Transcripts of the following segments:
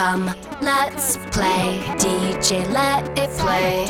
Come, let's play. DJ, let it play.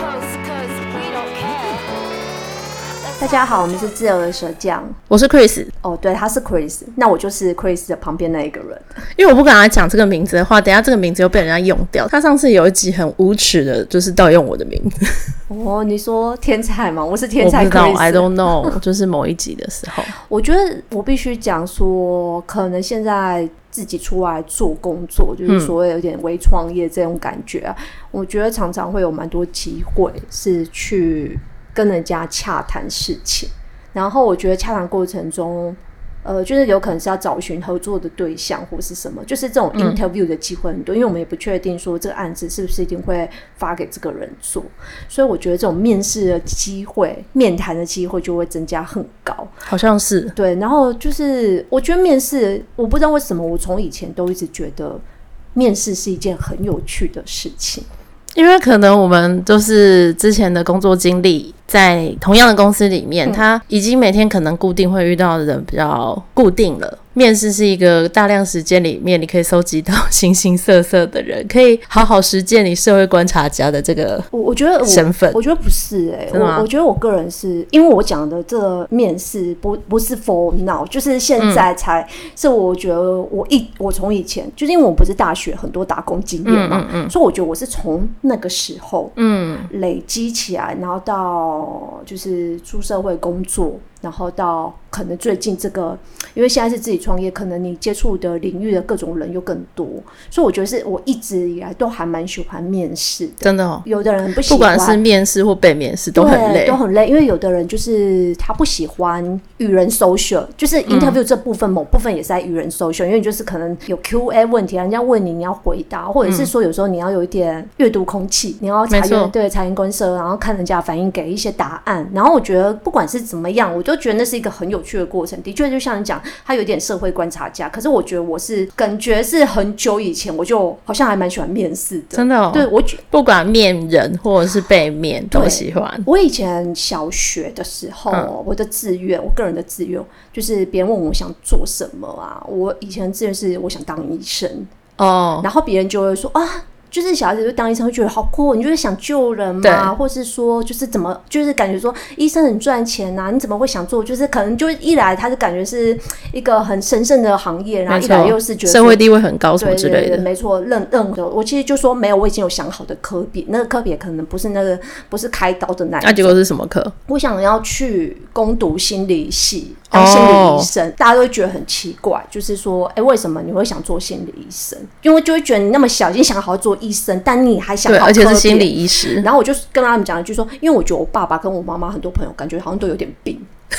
大家好，我们是自由的蛇酱，我是 Chris。哦，对，他是 Chris，那我就是 Chris 的旁边那一个人。因为我不敢他讲这个名字的话，等下这个名字又被人家用掉。他上次有一集很无耻的，就是盗用我的名字。哦，你说天才吗？我是天才不知道，I don't know。就是某一集的时候，我觉得我必须讲说，可能现在自己出来做工作，就是所谓有点微创业这种感觉啊。嗯、我觉得常常会有蛮多机会是去。跟人家洽谈事情，然后我觉得洽谈过程中，呃，就是有可能是要找寻合作的对象或是什么，就是这种 interview 的机会很多，嗯、因为我们也不确定说这个案子是不是一定会发给这个人做，所以我觉得这种面试的机会、面谈的机会就会增加很高，好像是对。然后就是我觉得面试，我不知道为什么，我从以前都一直觉得面试是一件很有趣的事情，因为可能我们都是之前的工作经历。在同样的公司里面，他已经每天可能固定会遇到的人比较固定了。面试是一个大量时间里面，你可以收集到形形色色的人，可以好好实践你社会观察家的这个 我我觉得身份。我觉得不是哎、欸，我我觉得我个人是因为我讲的这个面试不不是 for now，就是现在才、嗯、是。我觉得我一我从以前就是因为我不是大学很多打工经验嘛，嗯嗯嗯，所以我觉得我是从那个时候嗯累积起来，然后到哦就是出社会工作。然后到可能最近这个，因为现在是自己创业，可能你接触的领域的各种人又更多，所以我觉得是我一直以来都还蛮喜欢面试的。真的哦，有的人不喜欢，不管是面试或被面试都很累，都很累。因为有的人就是他不喜欢与人 social，就是 interview 这部分、嗯、某部分也是在与人 social，因为就是可能有 Q&A 问题，人家问你你要回答，或者是说有时候你要有一点阅读空气，你要察言对察言观色，然后看人家反应给一些答案。然后我觉得不管是怎么样，我都觉得那是一个很有趣的过程。的确，就像你讲，他有点社会观察家。可是我觉得我是感觉是很久以前，我就好像还蛮喜欢面试的。真的哦，对我觉不管面人或者是被面都喜欢。我以前小学的时候，嗯、我的志愿，我个人的志愿就是别人问我想做什么啊，我以前的志愿是我想当医生哦，然后别人就会说啊。就是小孩子就当医生会觉得好酷，你就是想救人嘛，或是说就是怎么就是感觉说医生很赚钱呐、啊，你怎么会想做？就是可能就一来他就感觉是一个很神圣的行业，然后一来又是觉得社会地位很高什么之类的。没错，任任何我其实就说没有，我已经有想好的科别，那个科别可能不是那个不是开刀的那。那结果是什么科？我想要去攻读心理系。当心理医生，oh. 大家都会觉得很奇怪，就是说，哎、欸，为什么你会想做心理医生？因为就会觉得你那么小已经想好好做医生，但你还想对，而且是心理医师。然后我就跟他们讲一句说，因为我觉得我爸爸跟我妈妈很多朋友感觉好像都有点病。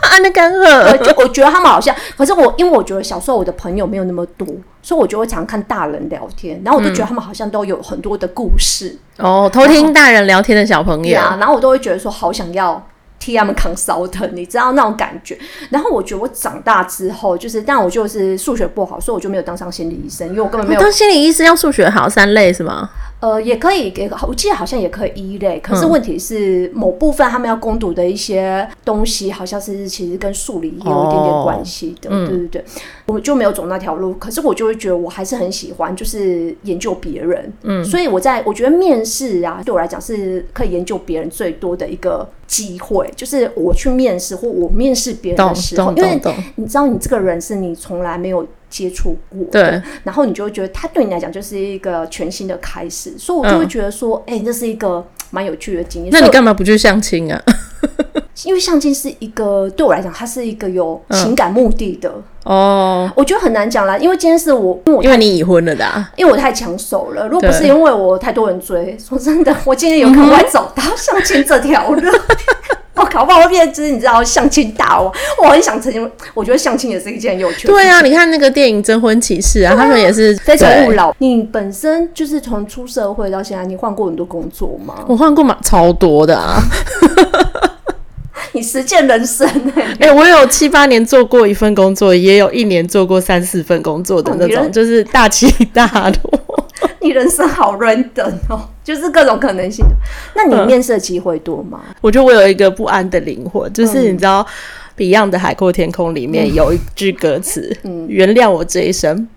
啊，那干涸，就我觉得他们好像，可是我因为我觉得小时候我的朋友没有那么多，所以我就会常看大人聊天，然后我就觉得他们好像都有很多的故事、嗯、哦，偷听大人聊天的小朋友，然后我都会觉得说，好想要。替他们扛烧疼你知道那种感觉。然后我觉得我长大之后，就是，但我就是数学不好，所以我就没有当上心理医生，因为我根本没有。当心理医生要数学好，三类是吗？呃，也可以给，我记得好像也可以一类，可是问题是某部分他们要攻读的一些东西，好像是其实跟数理也有一点点关系的，哦、对对对，嗯、我就没有走那条路。可是我就会觉得我还是很喜欢，就是研究别人，嗯，所以我在我觉得面试啊，对我来讲是可以研究别人最多的一个机会，就是我去面试或我面试别人的时候，因为你知道你这个人是你从来没有。接触过，对，然后你就会觉得他对你来讲就是一个全新的开始，所以我就会觉得说，哎、嗯，这是一个蛮有趣的经验。那你干嘛不去相亲啊？因为相亲是一个对我来讲，它是一个有情感目的的、嗯、哦。我觉得很难讲啦，因为今天是我，因为我因为你已婚了的、啊，因为我太抢手了。如果不是因为我太多人追，说真的，我今天有可能会走到相亲这条路。嗯我靠！不好会变成你知道相亲大王，我很想曾经，我觉得相亲也是一件有趣的。对啊，你看那个电影《征婚启事》啊，啊他们也是非诚勿扰。你本身就是从出社会到现在，你换过很多工作吗？我换过蛮超多的啊！你实践人生哎、欸！哎、欸，我有七八年做过一份工作，也有一年做过三四份工作的那种，哦、就是大起大落。你人生好 random 哦，就是各种可能性。那你面试的机会多吗？嗯？我觉得我有一个不安的灵魂，就是你知道，《Beyond 的海阔天空》里面有一句歌词，嗯，原谅我这一生。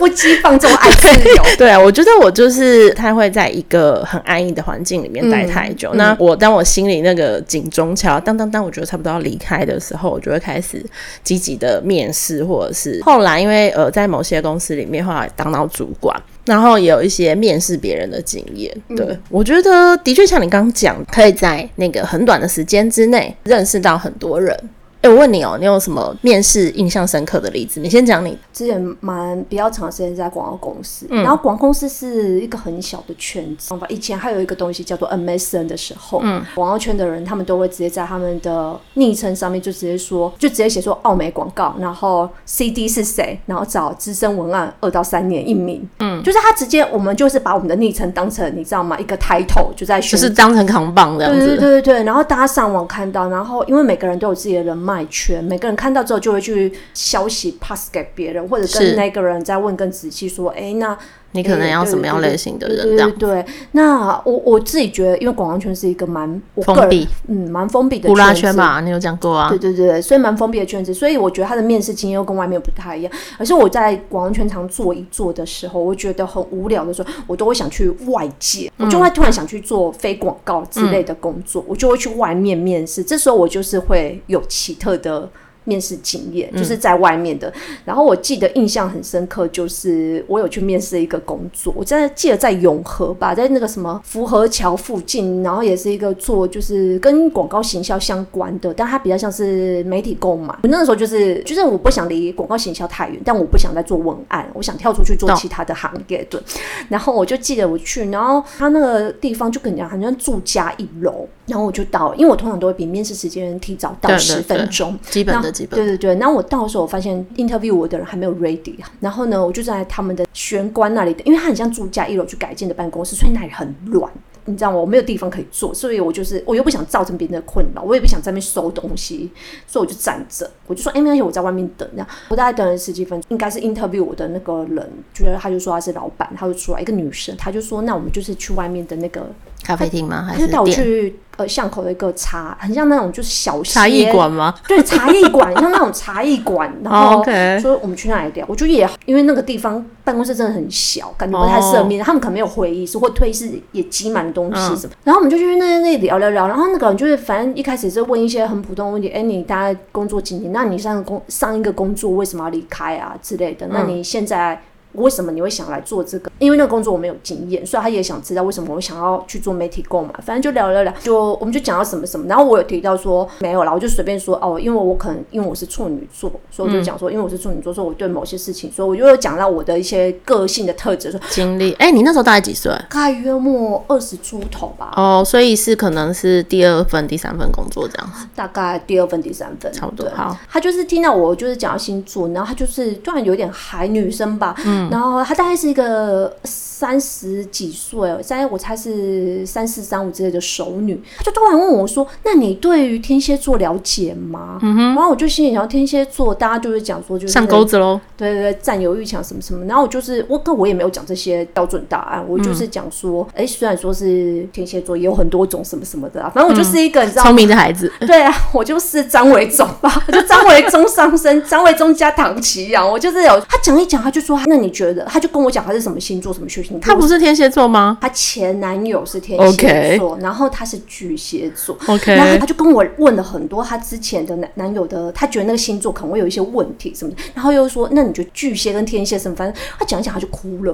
不羁放纵爱自由。对啊，我觉得我就是太会在一个很安逸的环境里面待太久。嗯、那我当我心里那个警钟敲当当当，我觉得差不多要离开的时候，我就会开始积极的面试，或者是后来因为呃在某些公司里面后来当到主管，然后也有一些面试别人的经验。对、嗯、我觉得的确像你刚刚讲，可以在那个很短的时间之内认识到很多人。哎、欸，我问你哦、喔，你有什么面试印象深刻的例子？你先讲你。之前蛮比较长时间在广告公司，嗯、然后广告公司是一个很小的圈子。以前还有一个东西叫做 MSN 的时候，嗯，广告圈的人他们都会直接在他们的昵称上面就直接说，就直接写说奥美广告，然后 CD 是谁，然后找资深文案二到三年一名，嗯，就是他直接我们就是把我们的昵称当成你知道吗？一个 title 就在选，就是当成扛棒这样子。对对对对对，然后大家上网看到，然后因为每个人都有自己的人脉。卖圈，每个人看到之后就会去消息 pass 给别人，或者跟那个人再问更仔细说，哎，那。你可能要什么样类型的人？对对对，那我我自己觉得，因为广告圈是一个蛮封闭，嗯，蛮封闭的圈吧，你有讲过啊？对对对，所以蛮封闭的圈子，所以我觉得他的面试经验又跟外面不太一样。而是我在广告圈常做一做的时候，我觉得很无聊的时候，我都会想去外界，我就会突然想去做非广告之类的工作，我就会去外面面试。这时候我就是会有奇特的。面试经验就是在外面的，嗯、然后我记得印象很深刻，就是我有去面试一个工作，我在记得在永和吧，在那个什么福和桥附近，然后也是一个做就是跟广告行销相关的，但它比较像是媒体购买。我那个时候就是就是我不想离广告行销太远，但我不想再做文案，我想跳出去做其他的行业。对，然后我就记得我去，然后他那个地方就跟你讲好像住家一楼，然后我就到，因为我通常都会比面试时间提早到十分钟，基本的基本。对对对，然后我到的时候，我发现 interview 我的人还没有 ready，然后呢，我就在他们的玄关那里，因为他很像住家一楼去改建的办公室，所以那里很乱。你知道吗？我没有地方可以坐，所以我就是我又不想造成别人的困扰，我也不想在那边收东西，所以我就站着。我就说，哎，没关系，我在外面等。这样我大概等了十几分钟，应该是 interview 我的那个人，觉得他就说他是老板，他就出来一个女生，他就说，那我们就是去外面的那个咖啡厅吗？还是带我去呃巷口的一个茶，很像那种就是小茶艺馆吗？对，茶艺馆，像那种茶艺馆。然后说我们去那里聊，我觉得也因为那个地方办公室真的很小，感觉不太适合面。他们可能没有会议室或会议室也挤满东西什么。然后我们就去那那里聊聊聊，然后那个人就是反正一开始是问一些很普通的问题，哎，你大概工作几年？那你上个工上一个工作为什么要离开啊之类的？那你现在？为什么你会想来做这个？因为那个工作我没有经验，所以他也想知道为什么我想要去做媒体购买。反正就聊聊聊，就我们就讲到什么什么。然后我有提到说没有啦，我就随便说哦，因为我可能因为我是处女座，所以我就讲说，因为我是处女座，所以我对某些事情，所以我就有讲到我的一些个性的特质，说经历。哎、欸，你那时候大概几岁？大概约莫二十出头吧。哦，所以是可能是第二份、第三份工作这样子。大概第二份、第三份，差不多。好，他就是听到我就是讲到星座，然后他就是突然有点嗨女生吧，嗯，然后他大概。是一个三十几岁，三我猜是三四三五之类的熟女，她就突然问我说：“那你对于天蝎座了解吗？”嗯哼，然后我就心里想，天蝎座大家就是讲说就是上钩子喽，对对对，占有欲强什么什么。然后我就是我，可我也没有讲这些标准答案，我就是讲说，哎、嗯，虽然说是天蝎座，也有很多种什么什么的啊，反正我就是一个、嗯、你知道聪明的孩子。对啊，我就是张伟忠吧，我就张伟忠上身，张伟忠加唐奇阳，我就是有他讲一讲，他就说，那你觉得？他就跟我。讲他是什么星座，什么血型？他不是天蝎座吗？他前男友是天蝎座.然后他是巨蟹座。OK，然后他就跟我问了很多他之前的男男友的，他觉得那个星座可能会有一些问题什么的，然后又说，那你觉得巨蟹跟天蝎什么？反正他讲一讲他就哭了。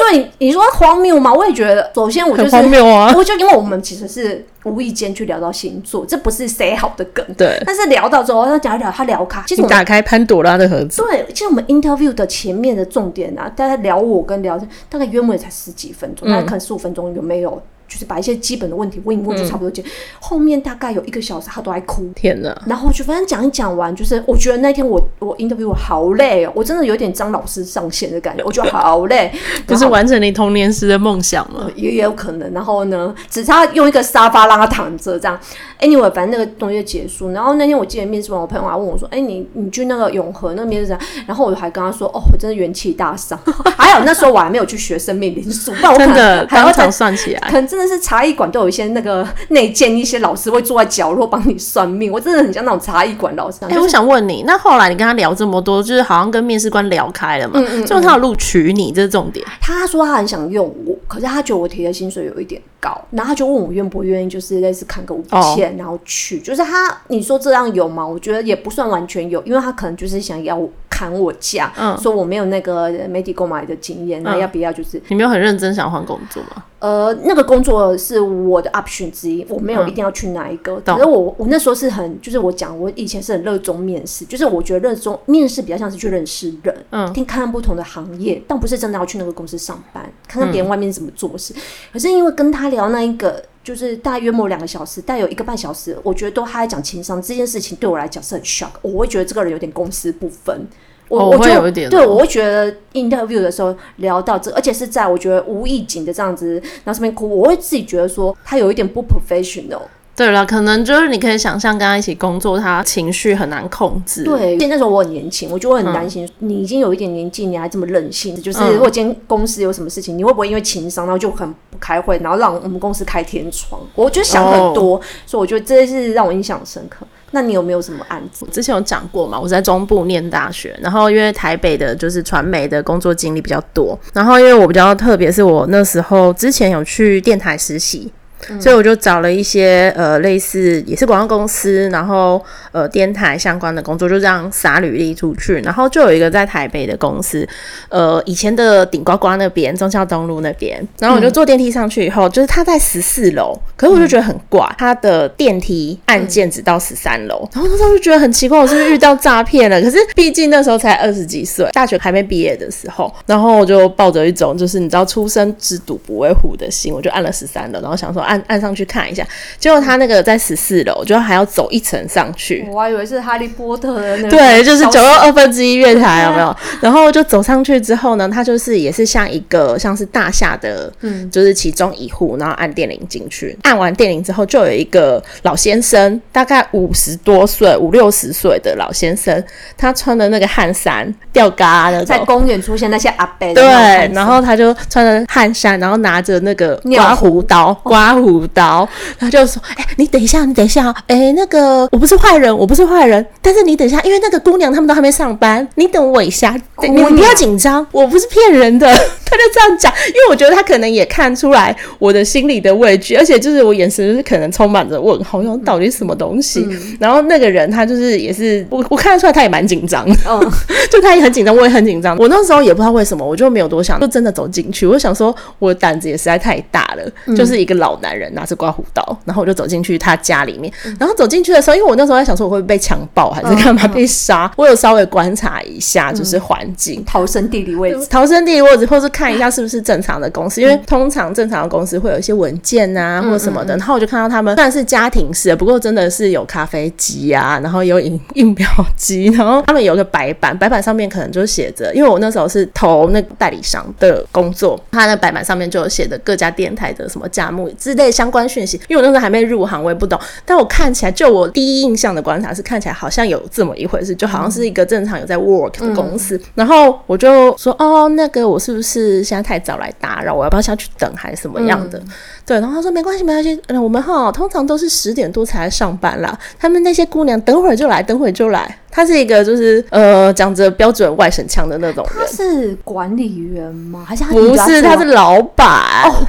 所以你说荒谬吗？我也觉得，首先我就是荒谬啊！我就因为我们其实是无意间去聊到星座，这不是谁好的梗。对，但是聊到之后，他讲一聊，他聊卡，其实我打开潘朵拉的盒子。对，其实我们 interview 的前面的重点啊，大家聊我跟聊，大概约莫也才十几分钟，大概可能十五分钟有没有？就是把一些基本的问题问一问就差不多结。嗯、后面大概有一个小时，他都在哭。天哪！然后就反正讲一讲完，就是我觉得那天我我 interview 我好累哦，我真的有点张老师上线的感觉，我觉得好累。不是完成你童年时的梦想吗？也也有可能。然后呢，只差用一个沙发让他躺着这样。Anyway，反正那个东西结束。然后那天我记得面试完，我朋友还问我说：“哎、欸，你你去那个永和那边是怎样？”然后我还跟他说：“哦，我真的元气大伤。”还有那时候我还没有去学生命灵数，但我可能真的当场算起来，可能真的是茶艺馆都有一些那个内建一些老师会坐在角落帮你算命，我真的很像那种茶艺馆老师。哎、欸，我想问你，那后来你跟他聊这么多，就是好像跟面试官聊开了嘛？嗯嗯，嗯。最后他有录取你，这是重点。他说他很想用我，可是他觉得我提的薪水有一点高，然后他就问我愿不愿意，就是类似砍个五千，然后去。就是他，你说这样有吗？我觉得也不算完全有，因为他可能就是想要砍我价，嗯，说我没有那个媒体购买的经验，那要不要就是？你没有很认真想换工作吗？呃，那个工作是我的 option 之一，我没有一定要去哪一个。可、嗯、是我我那时候是很，就是我讲我以前是很热衷面试，就是我觉得热衷面试比较像是去认识人，嗯，听看看不同的行业，但不是真的要去那个公司上班，看看别人外面怎么做事。嗯、可是因为跟他聊那一个，就是大约莫两个小时，大约有一个半小时，我觉得都他在讲情商这件事情，对我来讲是很 shock，我会觉得这个人有点公私不分。我我会有一点、哦，对，我会觉得 interview 的时候聊到这，而且是在我觉得无意景的这样子，然后上面哭，我会自己觉得说他有一点不 professional。对了，可能就是你可以想象跟他一起工作，他情绪很难控制。对，那时候我很年轻，我就会很担心、嗯，你已经有一点年纪，你还这么任性，就是如果今天公司有什么事情，你会不会因为情商，然后就很不开会，然后让我们公司开天窗？我就想很多，哦、所以我觉得这是让我印象深刻。那你有没有什么案子？之前有讲过嘛？我在中部念大学，然后因为台北的就是传媒的工作经历比较多，然后因为我比较特别，是我那时候之前有去电台实习。所以我就找了一些呃类似也是广告公司，然后呃电台相关的工作，就这样撒履历出去。然后就有一个在台北的公司，呃以前的顶呱呱那边，中孝东路那边。然后我就坐电梯上去以后，就是他在十四楼，可是我就觉得很怪，他的电梯按键只到十三楼。然后那时候就觉得很奇怪，我是不是遇到诈骗了？可是毕竟那时候才二十几岁，大学还没毕业的时候。然后我就抱着一种就是你知道初生之犊不畏虎的心，我就按了十三楼，然后想说。按按上去看一下，结果他那个在十四楼，就还要走一层上去。我还以为是哈利波特的那个。对，就是九又二分之一月台，有没有？然后就走上去之后呢，他就是也是像一个像是大厦的，嗯，就是其中一户，然后按电铃进去。按完电铃之后，就有一个老先生，大概五十多岁、五六十岁的老先生，他穿的那个汗衫吊嘎的，在公园出现那些阿伯。对，然后他就穿着汗衫，然后拿着那个刮胡刀，刮胡刀，他就说：“哎、欸，你等一下，你等一下，哎、欸，那个我不是坏人，我不是坏人，但是你等一下，因为那个姑娘他们都还没上班，你等我一下，你不要紧张，我不是骗人的。”他就这样讲，因为我觉得他可能也看出来我的心里的畏惧，而且就是我眼神就是可能充满着问号，像到底是什么东西、嗯。然后那个人他就是也是我我看得出来他也蛮紧张的，嗯，就他也很紧张，我也很紧张。我那时候也不知道为什么，我就没有多想，就真的走进去。我想说，我的胆子也实在太大了，嗯、就是一个老男人拿着刮胡刀，然后我就走进去他家里面。然后走进去的时候，因为我那时候在想说我会不会被强暴还是干嘛被杀、嗯，我有稍微观察一下就是环境，逃生地理位置，逃生地理位置，或是看一下是不是正。常的公司，因为通常正常的公司会有一些文件啊，或者什么的。然后我就看到他们虽然是家庭式，不过真的是有咖啡机啊，然后有印印表机，然后他们有个白板，白板上面可能就写着，因为我那时候是投那个代理商的工作，他那白板上面就有写的各家电台的什么价目之类相关讯息。因为我那时候还没入行，我也不懂，但我看起来，就我第一印象的观察是，看起来好像有这么一回事，就好像是一个正常有在 work 的公司。嗯、然后我就说，哦，那个我是不是现在太早来？打扰我要不要下去等还是什么样的？嗯、对，然后他说没关系没关系，嗯，我们哈通常都是十点多才来上班啦。他们那些姑娘等会儿就来，等会儿就来。他是一个就是呃讲着标准外省腔的那种人。他是管理员吗？还是他不是？他是老板。哦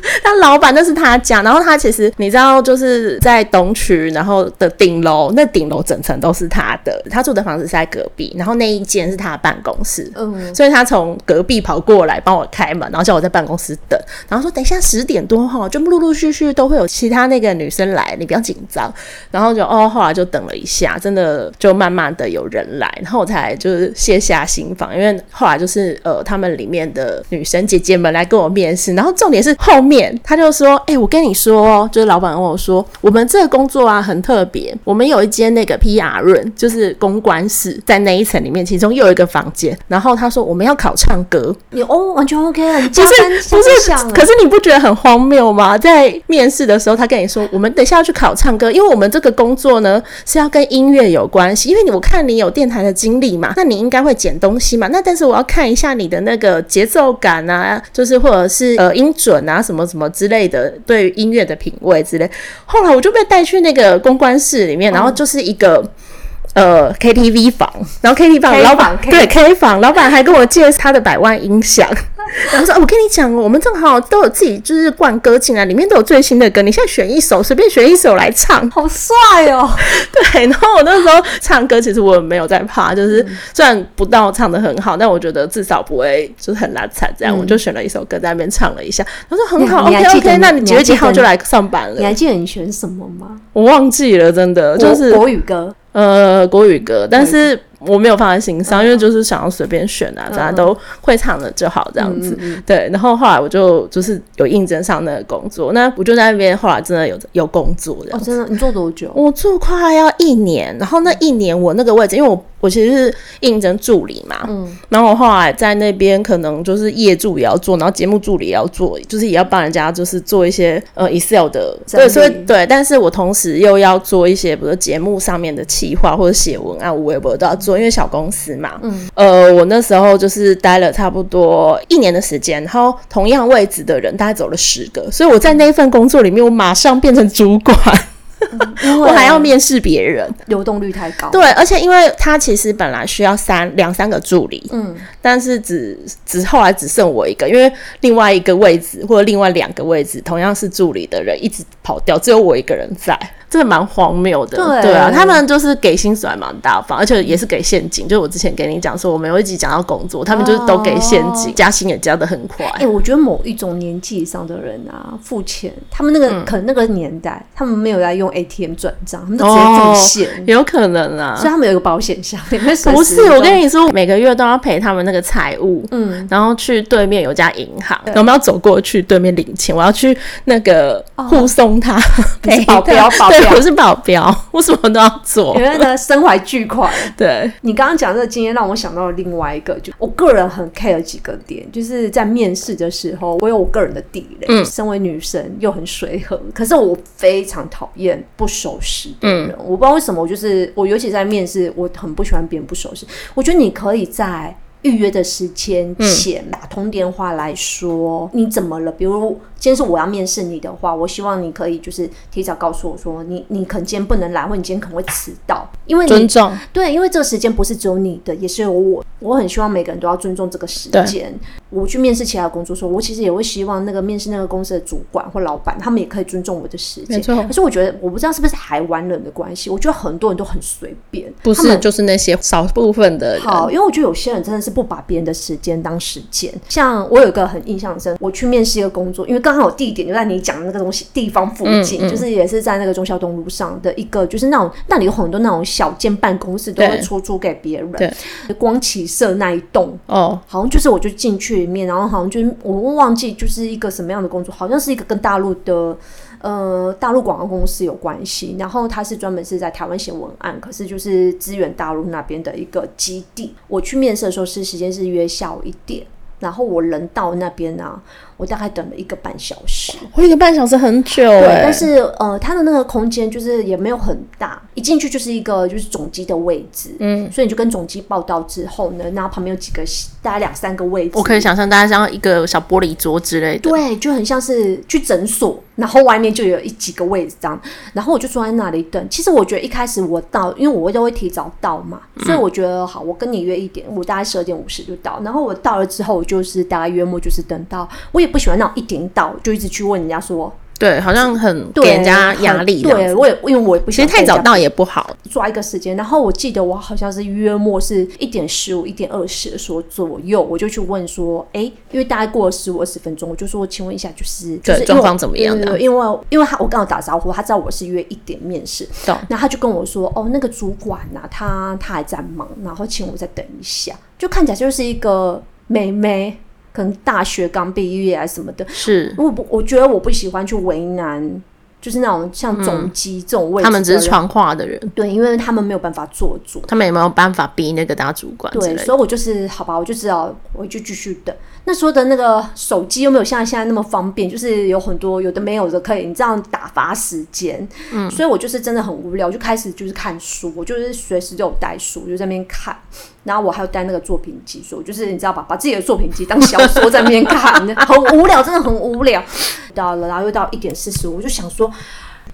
他老板那是他家，然后他其实你知道就是在东区，然后的顶楼，那顶楼整层都是他的。他住的房子是在隔壁，然后那一间是他的办公室。嗯，所以他从隔壁跑过来帮我开门，然后叫我在办公室等，然后说等一下十点多哈，就陆陆续续都会有其他那个女生来，你不要紧张。然后就哦，后来就等了一下，真的就慢慢的有人来，然后我才就是卸下心防，因为后来就是呃他们里面的女生姐姐们来跟我面试，然后重点是后。面他就说：“哎、欸，我跟你说哦，就是老板跟我说，我们这个工作啊很特别。我们有一间那个 PR room，就是公关室，在那一层里面，其中又有一个房间。然后他说我们要考唱歌，你哦完全 OK 了，不是不是，可是你不觉得很荒谬吗？在面试的时候，他跟你说我们等一下要去考唱歌，因为我们这个工作呢是要跟音乐有关系。因为你我看你有电台的经历嘛，那你应该会剪东西嘛。那但是我要看一下你的那个节奏感啊，就是或者是呃音准啊什么。”么什么之类的，对于音乐的品味之类。后来我就被带去那个公关室里面，然后就是一个。呃，KTV 房，然后 KTV 房老板对 K 房老板还跟我借他的百万音响，然后说：“我跟你讲，我们正好都有自己就是灌歌进来，里面都有最新的歌，你现在选一首，随便选一首来唱，好帅哦。”对，然后我那时候唱歌，其实我没有在怕，就是虽然不到唱的很好，但我觉得至少不会就是很难惨这样，我就选了一首歌在那边唱了一下，他说很好，OK OK，那你几月几号就来上班了？你还记得你选什么吗？我忘记了，真的就是国语歌。呃，国语歌，但是我没有放在心上，因为就是想要随便选啊，大家都会唱的就好这样子。对，然后后来我就就是有应征上那个工作，那我就在那边后来真的有有工作这样。哦，真的？你做多久？我做快要一年，然后那一年我那个位置，因为我。我其实是应征助理嘛，嗯，然后我后来在那边可能就是业助也要做，然后节目助理也要做，就是也要帮人家就是做一些呃 Excel 的，对，所以对，但是我同时又要做一些比如说节目上面的企划或者写文案，我也不都要做，因为小公司嘛，嗯，呃，我那时候就是待了差不多一年的时间，然后同样位置的人大概走了十个，所以我在那一份工作里面，我马上变成主管。我还要面试别人，流动率太高。对，而且因为他其实本来需要三两三个助理，嗯，但是只只后来只剩我一个，因为另外一个位置或者另外两个位置同样是助理的人一直跑掉，只有我一个人在。这个蛮荒谬的，对，对啊，他们就是给薪水还蛮大方，而且也是给现金。就是我之前跟你讲说，我们有一集讲到工作，他们就是都给现金，哦、加薪也加的很快。哎、欸，我觉得某一种年纪以上的人啊，付钱，他们那个、嗯、可能那个年代，他们没有在用 ATM 转账，他们都直接付现、哦，有可能啊。所以他们有一个保险箱，里面不是，我跟你说，每个月都要陪他们那个财务，嗯，然后去对面有家银行，我们要走过去对面领钱，我要去那个护送他，陪、哦、保镖，保镖，对，我是保镖。我什么都要做，因为呢，身怀巨款。对，你刚刚讲这个经验，让我想到了另外一个，就我个人很 care 几个点，就是在面试的时候，我有我个人的地雷。嗯，身为女生又很随和，可是我非常讨厌不守时的人。嗯，我不知道为什么，我就是我，尤其在面试，我很不喜欢别人不守时。我觉得你可以在预约的时间前打通电话来说，你怎么了？比如。今天是我要面试你的话，我希望你可以就是提早告诉我说你你可能今天不能来，或者你今天可能会迟到，因为你尊重对，因为这个时间不是只有你的，也是有我。我很希望每个人都要尊重这个时间。我去面试其他的工作的时候，我其实也会希望那个面试那个公司的主管或老板，他们也可以尊重我的时间。可是我觉得，我不知道是不是台湾人的关系，我觉得很多人都很随便，不是就是那些少部分的人。好，因为我觉得有些人真的是不把别人的时间当时间。像我有一个很印象深，我去面试一个工作，因为刚好有地点就在。你讲的那个东西，地方附近、嗯嗯、就是也是在那个忠孝东路上的一个，就是那种那里有很多那种小间办公室，都会出租给别人。对，光启社那一栋哦，好像就是我就进去里面，然后好像就是我忘记就是一个什么样的工作，好像是一个跟大陆的呃大陆广告公司有关系，然后他是专门是在台湾写文案，可是就是支援大陆那边的一个基地。我去面试的时候是时间是约下午一点，然后我人到那边呢。我大概等了一个半小时，我一个半小时很久。对，但是呃，它的那个空间就是也没有很大，一进去就是一个就是总机的位置，嗯，所以你就跟总机报到之后呢，然后旁边有几个大概两三个位置，我可以想象大家像一个小玻璃桌之类的，对，就很像是去诊所，然后外面就有一几个位置这样，然后我就坐在那里等。其实我觉得一开始我到，因为我都会提早到嘛，所以我觉得好，我跟你约一点，我大概十二点五十就到，然后我到了之后，我就是大概约莫就是等到我也。不喜欢那种一点到就一直去问人家说，对，好像很给人家压力。对，我也因为我其实太早到也不好，抓一个时间。然后我记得我好像是约莫是一点十五、一点二十的时候左右，我就去问说，哎，因为大概过了十五二十分钟，我就说，请问一下，就是就是状况怎么样的？因为因为他我刚好打招呼，他知道我是约一点面试，那他就跟我说，哦，那个主管呐、啊，他他还在忙，然后请我再等一下。就看起来就是一个妹妹。可能大学刚毕业啊什么的，是。我不，我觉得我不喜欢去为难，就是那种像总机这种位置、嗯，他们只是传话的人，对，因为他们没有办法做主，他们也没有办法逼那个大主管，对，所以我就是好吧，我就知道，我就继续等。那时候的那个手机又没有像现在那么方便，就是有很多有的没有的可以你这样打发时间，嗯，所以我就是真的很无聊，就开始就是看书，我就是随时都有带书，就在那边看。然后我还要带那个作品集，说就是你知道吧，把自己的作品集当小说在那边看，很无聊，真的很无聊。到了，然后又到一点四十五，我就想说。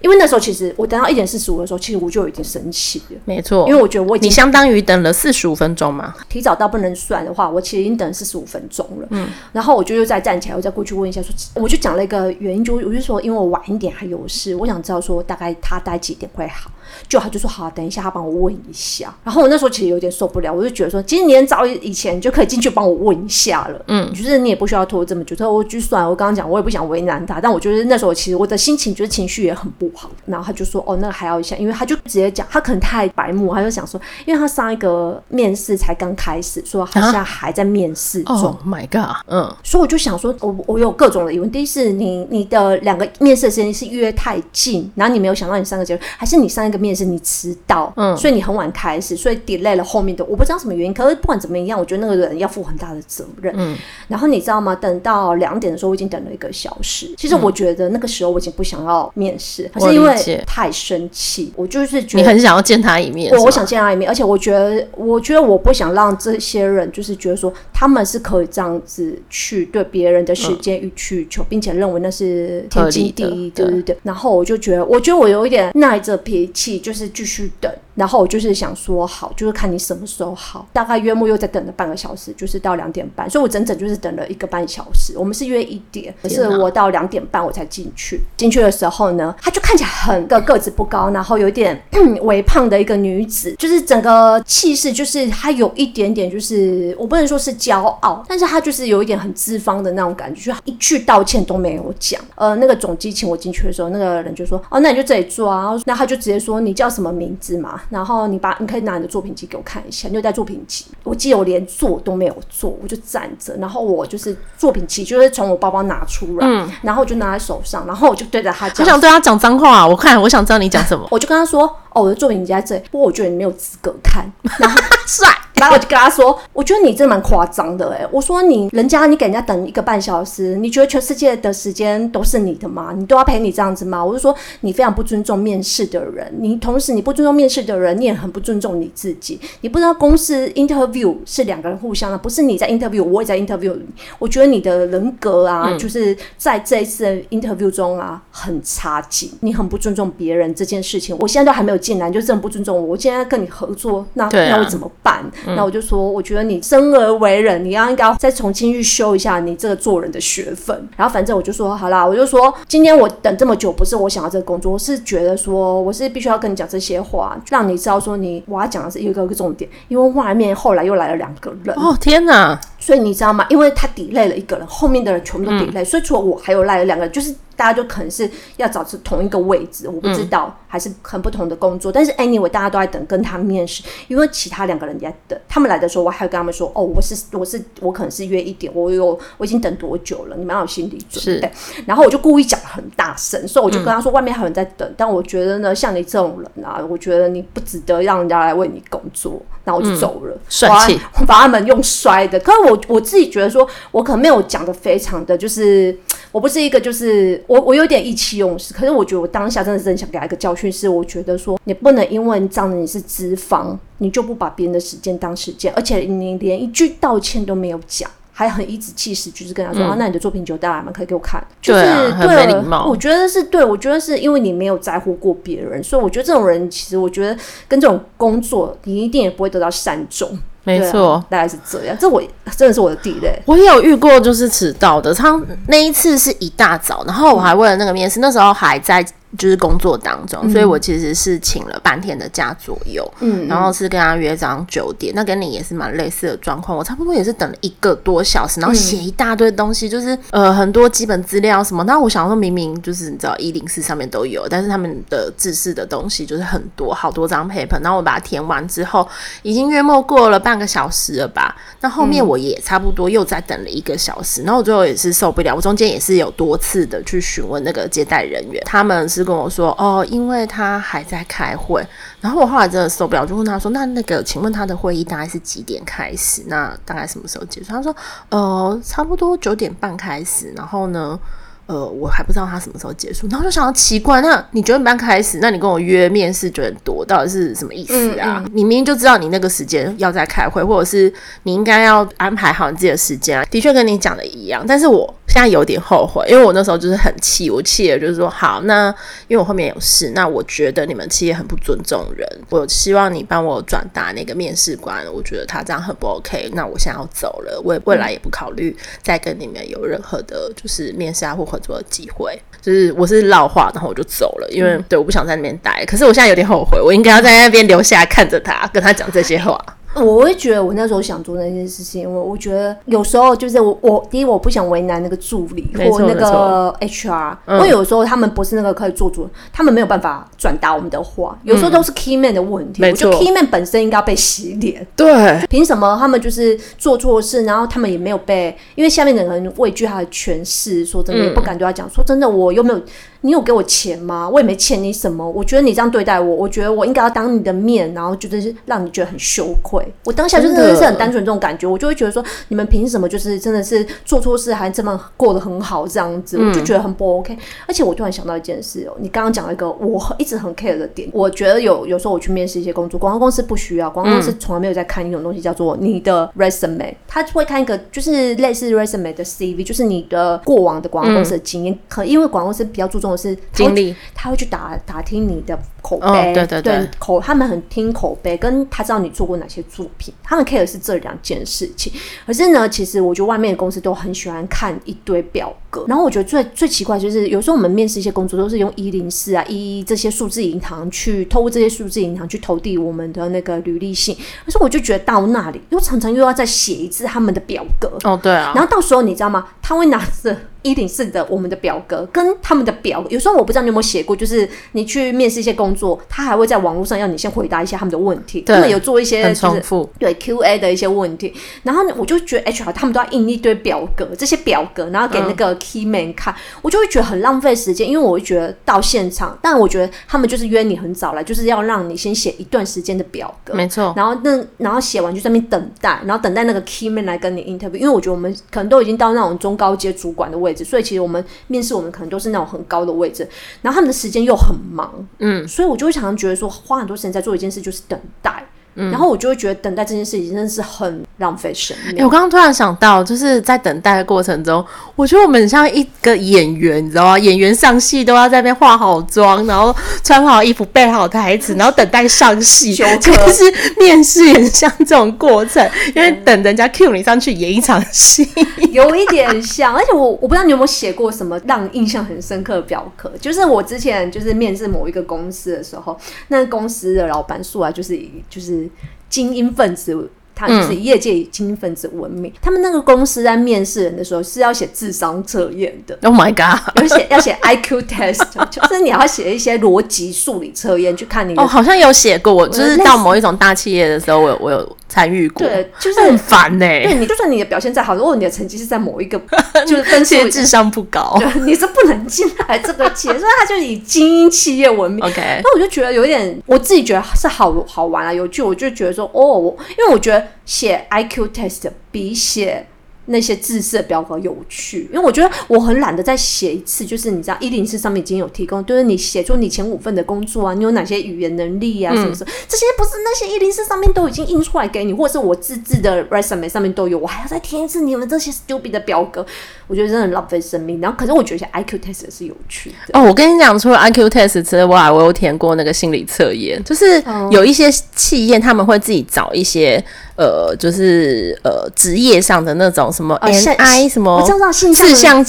因为那时候其实我等到一点四十五的时候，其实我就已经生气了。没错，因为我觉得我已经你相当于等了四十五分钟嘛。提早到不能算的话，我其实已经等了四十五分钟了。嗯，然后我就又再站起来，我再过去问一下，说我就讲了一个原因，就我就说，因为我晚一点还有事，我想知道说大概他待几点会好。就他就说好，等一下他帮我问一下。然后我那时候其实有点受不了，我就觉得说，今年早以前就可以进去帮我问一下了。嗯，就是你也不需要拖这么久。他说我就算了，我刚刚讲我也不想为难他，但我觉得那时候其实我的心情就是情绪也很不好。然后他就说。哦，那个还要一下，因为他就直接讲，他可能太白目，他就想说，因为他上一个面试才刚开始，说好像还在面试中。Oh my god，嗯，所以我就想说，我我有各种的疑问。第一是你你的两个面试的时间是约太近，然后你没有想到你上个结论，还是你上一个面试你迟到，嗯，所以你很晚开始，所以 delay 了后面的，我不知道什么原因。可是不管怎么样，我觉得那个人要负很大的责任。嗯，然后你知道吗？等到两点的时候，我已经等了一个小时。其实我觉得那个时候我已经不想要面试，可是因为太生气。我就是觉得你很想要见他一面，我我想见他一面，而且我觉得，我觉得我不想让这些人就是觉得说他们是可以这样子去对别人的时间予取予求，并且认为那是天经地义，对对对。然后我就觉得，我觉得我有一点耐着脾气，就是继续等。然后我就是想说好，就是看你什么时候好。大概约莫又再等了半个小时，就是到两点半，所以我整整就是等了一个半小时。我们是约一点，可是我到两点半我才进去。进去的时候呢，他就看起来很个个子不高，然后有点微胖的一个女子，就是整个气势就是她有一点点就是我不能说是骄傲，但是她就是有一点很资方的那种感觉，就一句道歉都没有讲。呃，那个总机请我进去的时候，那个人就说：“哦，那你就这里坐啊。”那他就直接说：“你叫什么名字嘛？”然后你把你可以拿你的作品集给我看一下，你有带作品集？我记得我连坐都没有坐，我就站着，然后我就是作品集就是从我包包拿出来，嗯，然后我就拿在手上，然后我就对着他讲，我想对他讲脏话啊，我看我想知道你讲什么，我就跟他说，哦，我的作品集在这里，不过我觉得你没有资格看，然后 帅。然后我就跟他说：“我觉得你这蛮夸张的诶，我说你人家你给人家等一个半小时，你觉得全世界的时间都是你的吗？你都要陪你这样子吗？我就说你非常不尊重面试的人，你同时你不尊重面试的人，你也很不尊重你自己。你不知道公司 interview 是两个人互相的，不是你在 interview，我也在 interview。我觉得你的人格啊，嗯、就是在这一次 interview 中啊很差劲，你很不尊重别人这件事情。我现在都还没有进来，你就这么不尊重我。我现在跟你合作，那、啊、那我怎么办？”那我就说，我觉得你生而为人，你要应该再重新去修一下你这个做人的学分。然后反正我就说好啦，我就说今天我等这么久，不是我想要这个工作，我是觉得说我是必须要跟你讲这些话，让你知道说你我要讲的是一个一个重点。因为外面后来又来了两个人，哦天哪！所以你知道吗？因为他 delay 了一个人，后面的人全部都 delay，嗯，所以除了我还有来了两个人，就是。大家就可能是要找是同一个位置，我不知道，嗯、还是很不同的工作。但是 anyway，大家都在等跟他面试，因为其他两个人也在等。他们来的时候，我还跟他们说：“哦，我是我是我可能是约一点，我有我已经等多久了，你们要有心理准备。”然后我就故意讲很大声，所以我就跟他说：“外面还有人在等。嗯”但我觉得呢，像你这种人啊，我觉得你不值得让人家来为你工作。然后我就走了，帅、嗯、气，我把他们用摔的。可是我我自己觉得说，我可能没有讲的非常的就是。我不是一个，就是我，我有点意气用事。可是我觉得我当下真的是很想给他一个教训，是我觉得说，你不能因为仗着你是脂肪，你就不把别人的时间当时间，而且你连一句道歉都没有讲，还很颐指气使，就是跟他说、嗯、啊，那你的作品就带来嘛，可以给我看。就是对，啊、对，很没礼貌。我觉得是对，我觉得是因为你没有在乎过别人，所以我觉得这种人其实我觉得跟这种工作，你一定也不会得到善终。没错、啊，大概是这样。这我真的是我的地雷。我也有遇过，就是迟到的。他那一次是一大早，然后我还为了那个面试，那时候还在。就是工作当中，所以我其实是请了半天的假左右，嗯，然后是跟他约早上九点，那跟你也是蛮类似的状况，我差不多也是等了一个多小时，然后写一大堆东西，就是呃很多基本资料什么，那我想说明明就是你知道一零四上面都有，但是他们的制式的东西就是很多好多张 paper，然后我把它填完之后，已经约莫过了半个小时了吧，那后面我也差不多又再等了一个小时，然后我最后也是受不了，我中间也是有多次的去询问那个接待人员，他们是。跟我说哦，因为他还在开会，然后我后来真的受不了，就问他说：“那那个，请问他的会议大概是几点开始？那大概什么时候结束？”他说：“呃，差不多九点半开始。然后呢，呃，我还不知道他什么时候结束，然后就想到奇怪，那你九点半开始，那你跟我约面试九点多，到底是什么意思啊？嗯嗯、你明明就知道你那个时间要在开会，或者是你应该要安排好你自己的时间啊。的确跟你讲的一样，但是我现在有点后悔，因为我那时候就是很气，我气的就是说，好，那因为我后面有事，那我觉得你们企业很不尊重人，我希望你帮我转达那个面试官，我觉得他这样很不 OK，那我现在要走了，我未来也不考虑再跟你们有任何的，就是面试啊或。合作的机会，就是我是老话，然后我就走了，因为、嗯、对我不想在那边待。可是我现在有点后悔，我应该要在那边留下来看着他，跟他讲这些话。我会觉得我那时候想做那件事情，我我觉得有时候就是我我第一我不想为难那个助理或那个 HR，因为有时候他们不是那个可以做主，他们没有办法转达我们的话，有时候都是 key man 的问题。我觉得 key man 本身应该被洗脸，对，凭什么他们就是做错事，然后他们也没有被，因为下面的人畏惧他的权势，说真的也不敢对他讲，说真的我又没有。你有给我钱吗？我也没欠你什么。我觉得你这样对待我，我觉得我应该要当你的面，然后就是让你觉得很羞愧。我当下就是真的。是很单纯这种感觉，我就会觉得说，你们凭什么就是真的是做错事还这么过得很好这样子，我就觉得很不 OK。而且我突然想到一件事哦，你刚刚讲了一个我一直很 care 的点，我觉得有有时候我去面试一些工作，广告公司不需要，广告公司从来没有在看一种东西叫做你的 resume，他会看一个就是类似 resume 的 CV，就是你的过往的广告公司的经验。可因为广告公司比较注重的是经历，他会去打打听你的口碑，哦、对对对，对，口他们很听口碑，跟他知道你做过哪些作品，他们 care 是这两件事情。可是呢，其实我觉得外面的公司都很喜欢看一堆表格，然后我觉得最最奇怪就是有时候我们面试一些工作都是用一零四啊一一这些数字银行去透过这些数字银行去投递我们的那个履历信，可是我就觉得到那里又常常又要再写一次他们的表格哦，对啊，然后到时候你知道吗？他会拿着。一零四的我们的表格跟他们的表格，有时候我不知道你有没有写过，就是你去面试一些工作，他还会在网络上要你先回答一下他们的问题，他们有做一些就是很重复，对 QA 的一些问题，然后呢，我就觉得 HR 他们都要印一堆表格，这些表格然后给那个 key man 看，嗯、我就会觉得很浪费时间，因为我会觉得到现场，但我觉得他们就是约你很早来，就是要让你先写一段时间的表格，没错，然后那然后写完就在那边等待，然后等待那个 key man 来跟你 interview，因为我觉得我们可能都已经到那种中高阶主管的位置，所以其实我们。面试我们可能都是那种很高的位置，然后他们的时间又很忙，嗯，所以我就会常常觉得说，花很多时间在做一件事，就是等待。嗯、然后我就会觉得等待这件事情真的是很浪费生命。欸、我刚刚突然想到，就是在等待的过程中，我觉得我们像一个演员，你知道吗？演员上戏都要在那边化好妆，然后穿好衣服，背好台词，然后等待上戏。就可是面试也像这种过程，因为等人家 cue 你上去演一场戏，有一点像。而且我我不知道你有没有写过什么让你印象很深刻的表格，就是我之前就是面试某一个公司的时候，那个公司的老板素来就是就是。精英分子。他就是以业界以精英分子闻名，嗯、他们那个公司在面试人的时候是要写智商测验的。Oh my god！而 且要写 IQ test，就是你要写一些逻辑数理测验，去看你。哦，好像有写过，我就是到某一种大企业的时候，我有我有参与过。对，就是很烦呢、欸。对，你就算你的表现再好，如果你的成绩是在某一个 就是分数智商不高，你是不能进来这个企业。所以他就以精英企业闻名。OK，那我就觉得有点，我自己觉得是好好玩啊，有趣。我就觉得说，哦，因为我觉得写。IQ test 比写那些自设表格有趣，因为我觉得我很懒得再写一次。就是你知道，一零四上面已经有提供，就是你写出你前五份的工作啊，你有哪些语言能力啊，什么什么，这些不是那些一零四上面都已经印出来给你，或者是我自制的 resume 上面都有，我还要再填一次你们这些 stupid 的表格，我觉得真的很浪费生命。然后，可是我觉得写 IQ test 是有趣的哦。我跟你讲，除了 IQ test 之外，我有填过那个心理测验，就是有一些企业他们会自己找一些。呃，就是呃，职业上的那种什么 NI 什么四象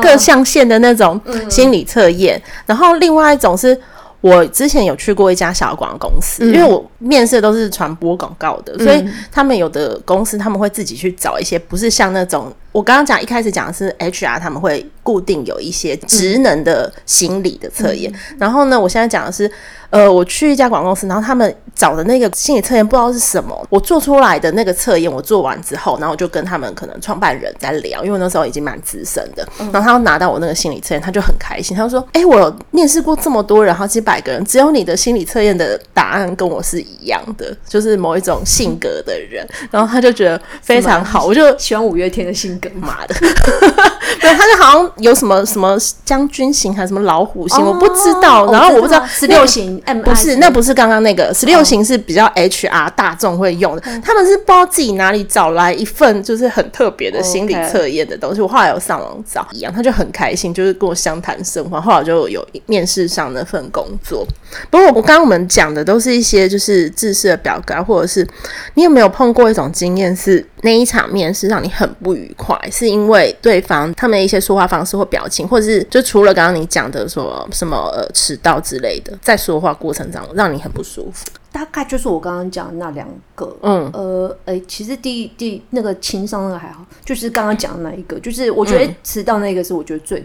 各象限的那种心理测验，然后另外一种是我之前有去过一家小广告公司，因为我面试都是传播广告的，所以他们有的公司他们会自己去找一些不是像那种我刚刚讲一开始讲的是 HR，他们会固定有一些职能的心理的测验，然后呢，我现在讲的是。呃，我去一家广告公司，然后他们找的那个心理测验不知道是什么。我做出来的那个测验，我做完之后，然后我就跟他们可能创办人在聊，因为那时候已经蛮资深的。然后他拿到我那个心理测验，他就很开心，他就说：“哎、欸，我有面试过这么多人，好几百个人，只有你的心理测验的答案跟我是一样的，就是某一种性格的人。”然后他就觉得非常好，我就喜欢五月天的性格，妈的？对，他就好像有什么什么将军型还是什么老虎型，哦、我不知道。然后我不知道十六型，不是，那不是刚刚那个十六型是比较 HR 大众会用的。哦、他们是不知道自己哪里找来一份就是很特别的心理测验的东西。我后来有上网找一样，他就很开心，就是跟我相谈甚欢。后来就有面试上那份工作。不过我刚刚我们讲的都是一些就是制式的表格，或者是你有没有碰过一种经验是那一场面试让你很不愉快，是因为对方他们的一些说话方式或表情，或者是就除了刚刚你讲的说什么呃迟到之类的，在说话过程中让你很不舒服。大概就是我刚刚讲的那两个，嗯，呃，哎、欸，其实第一第一那个情商那个还好，就是刚刚讲的那一个，就是我觉得迟到那个是我觉得最，嗯、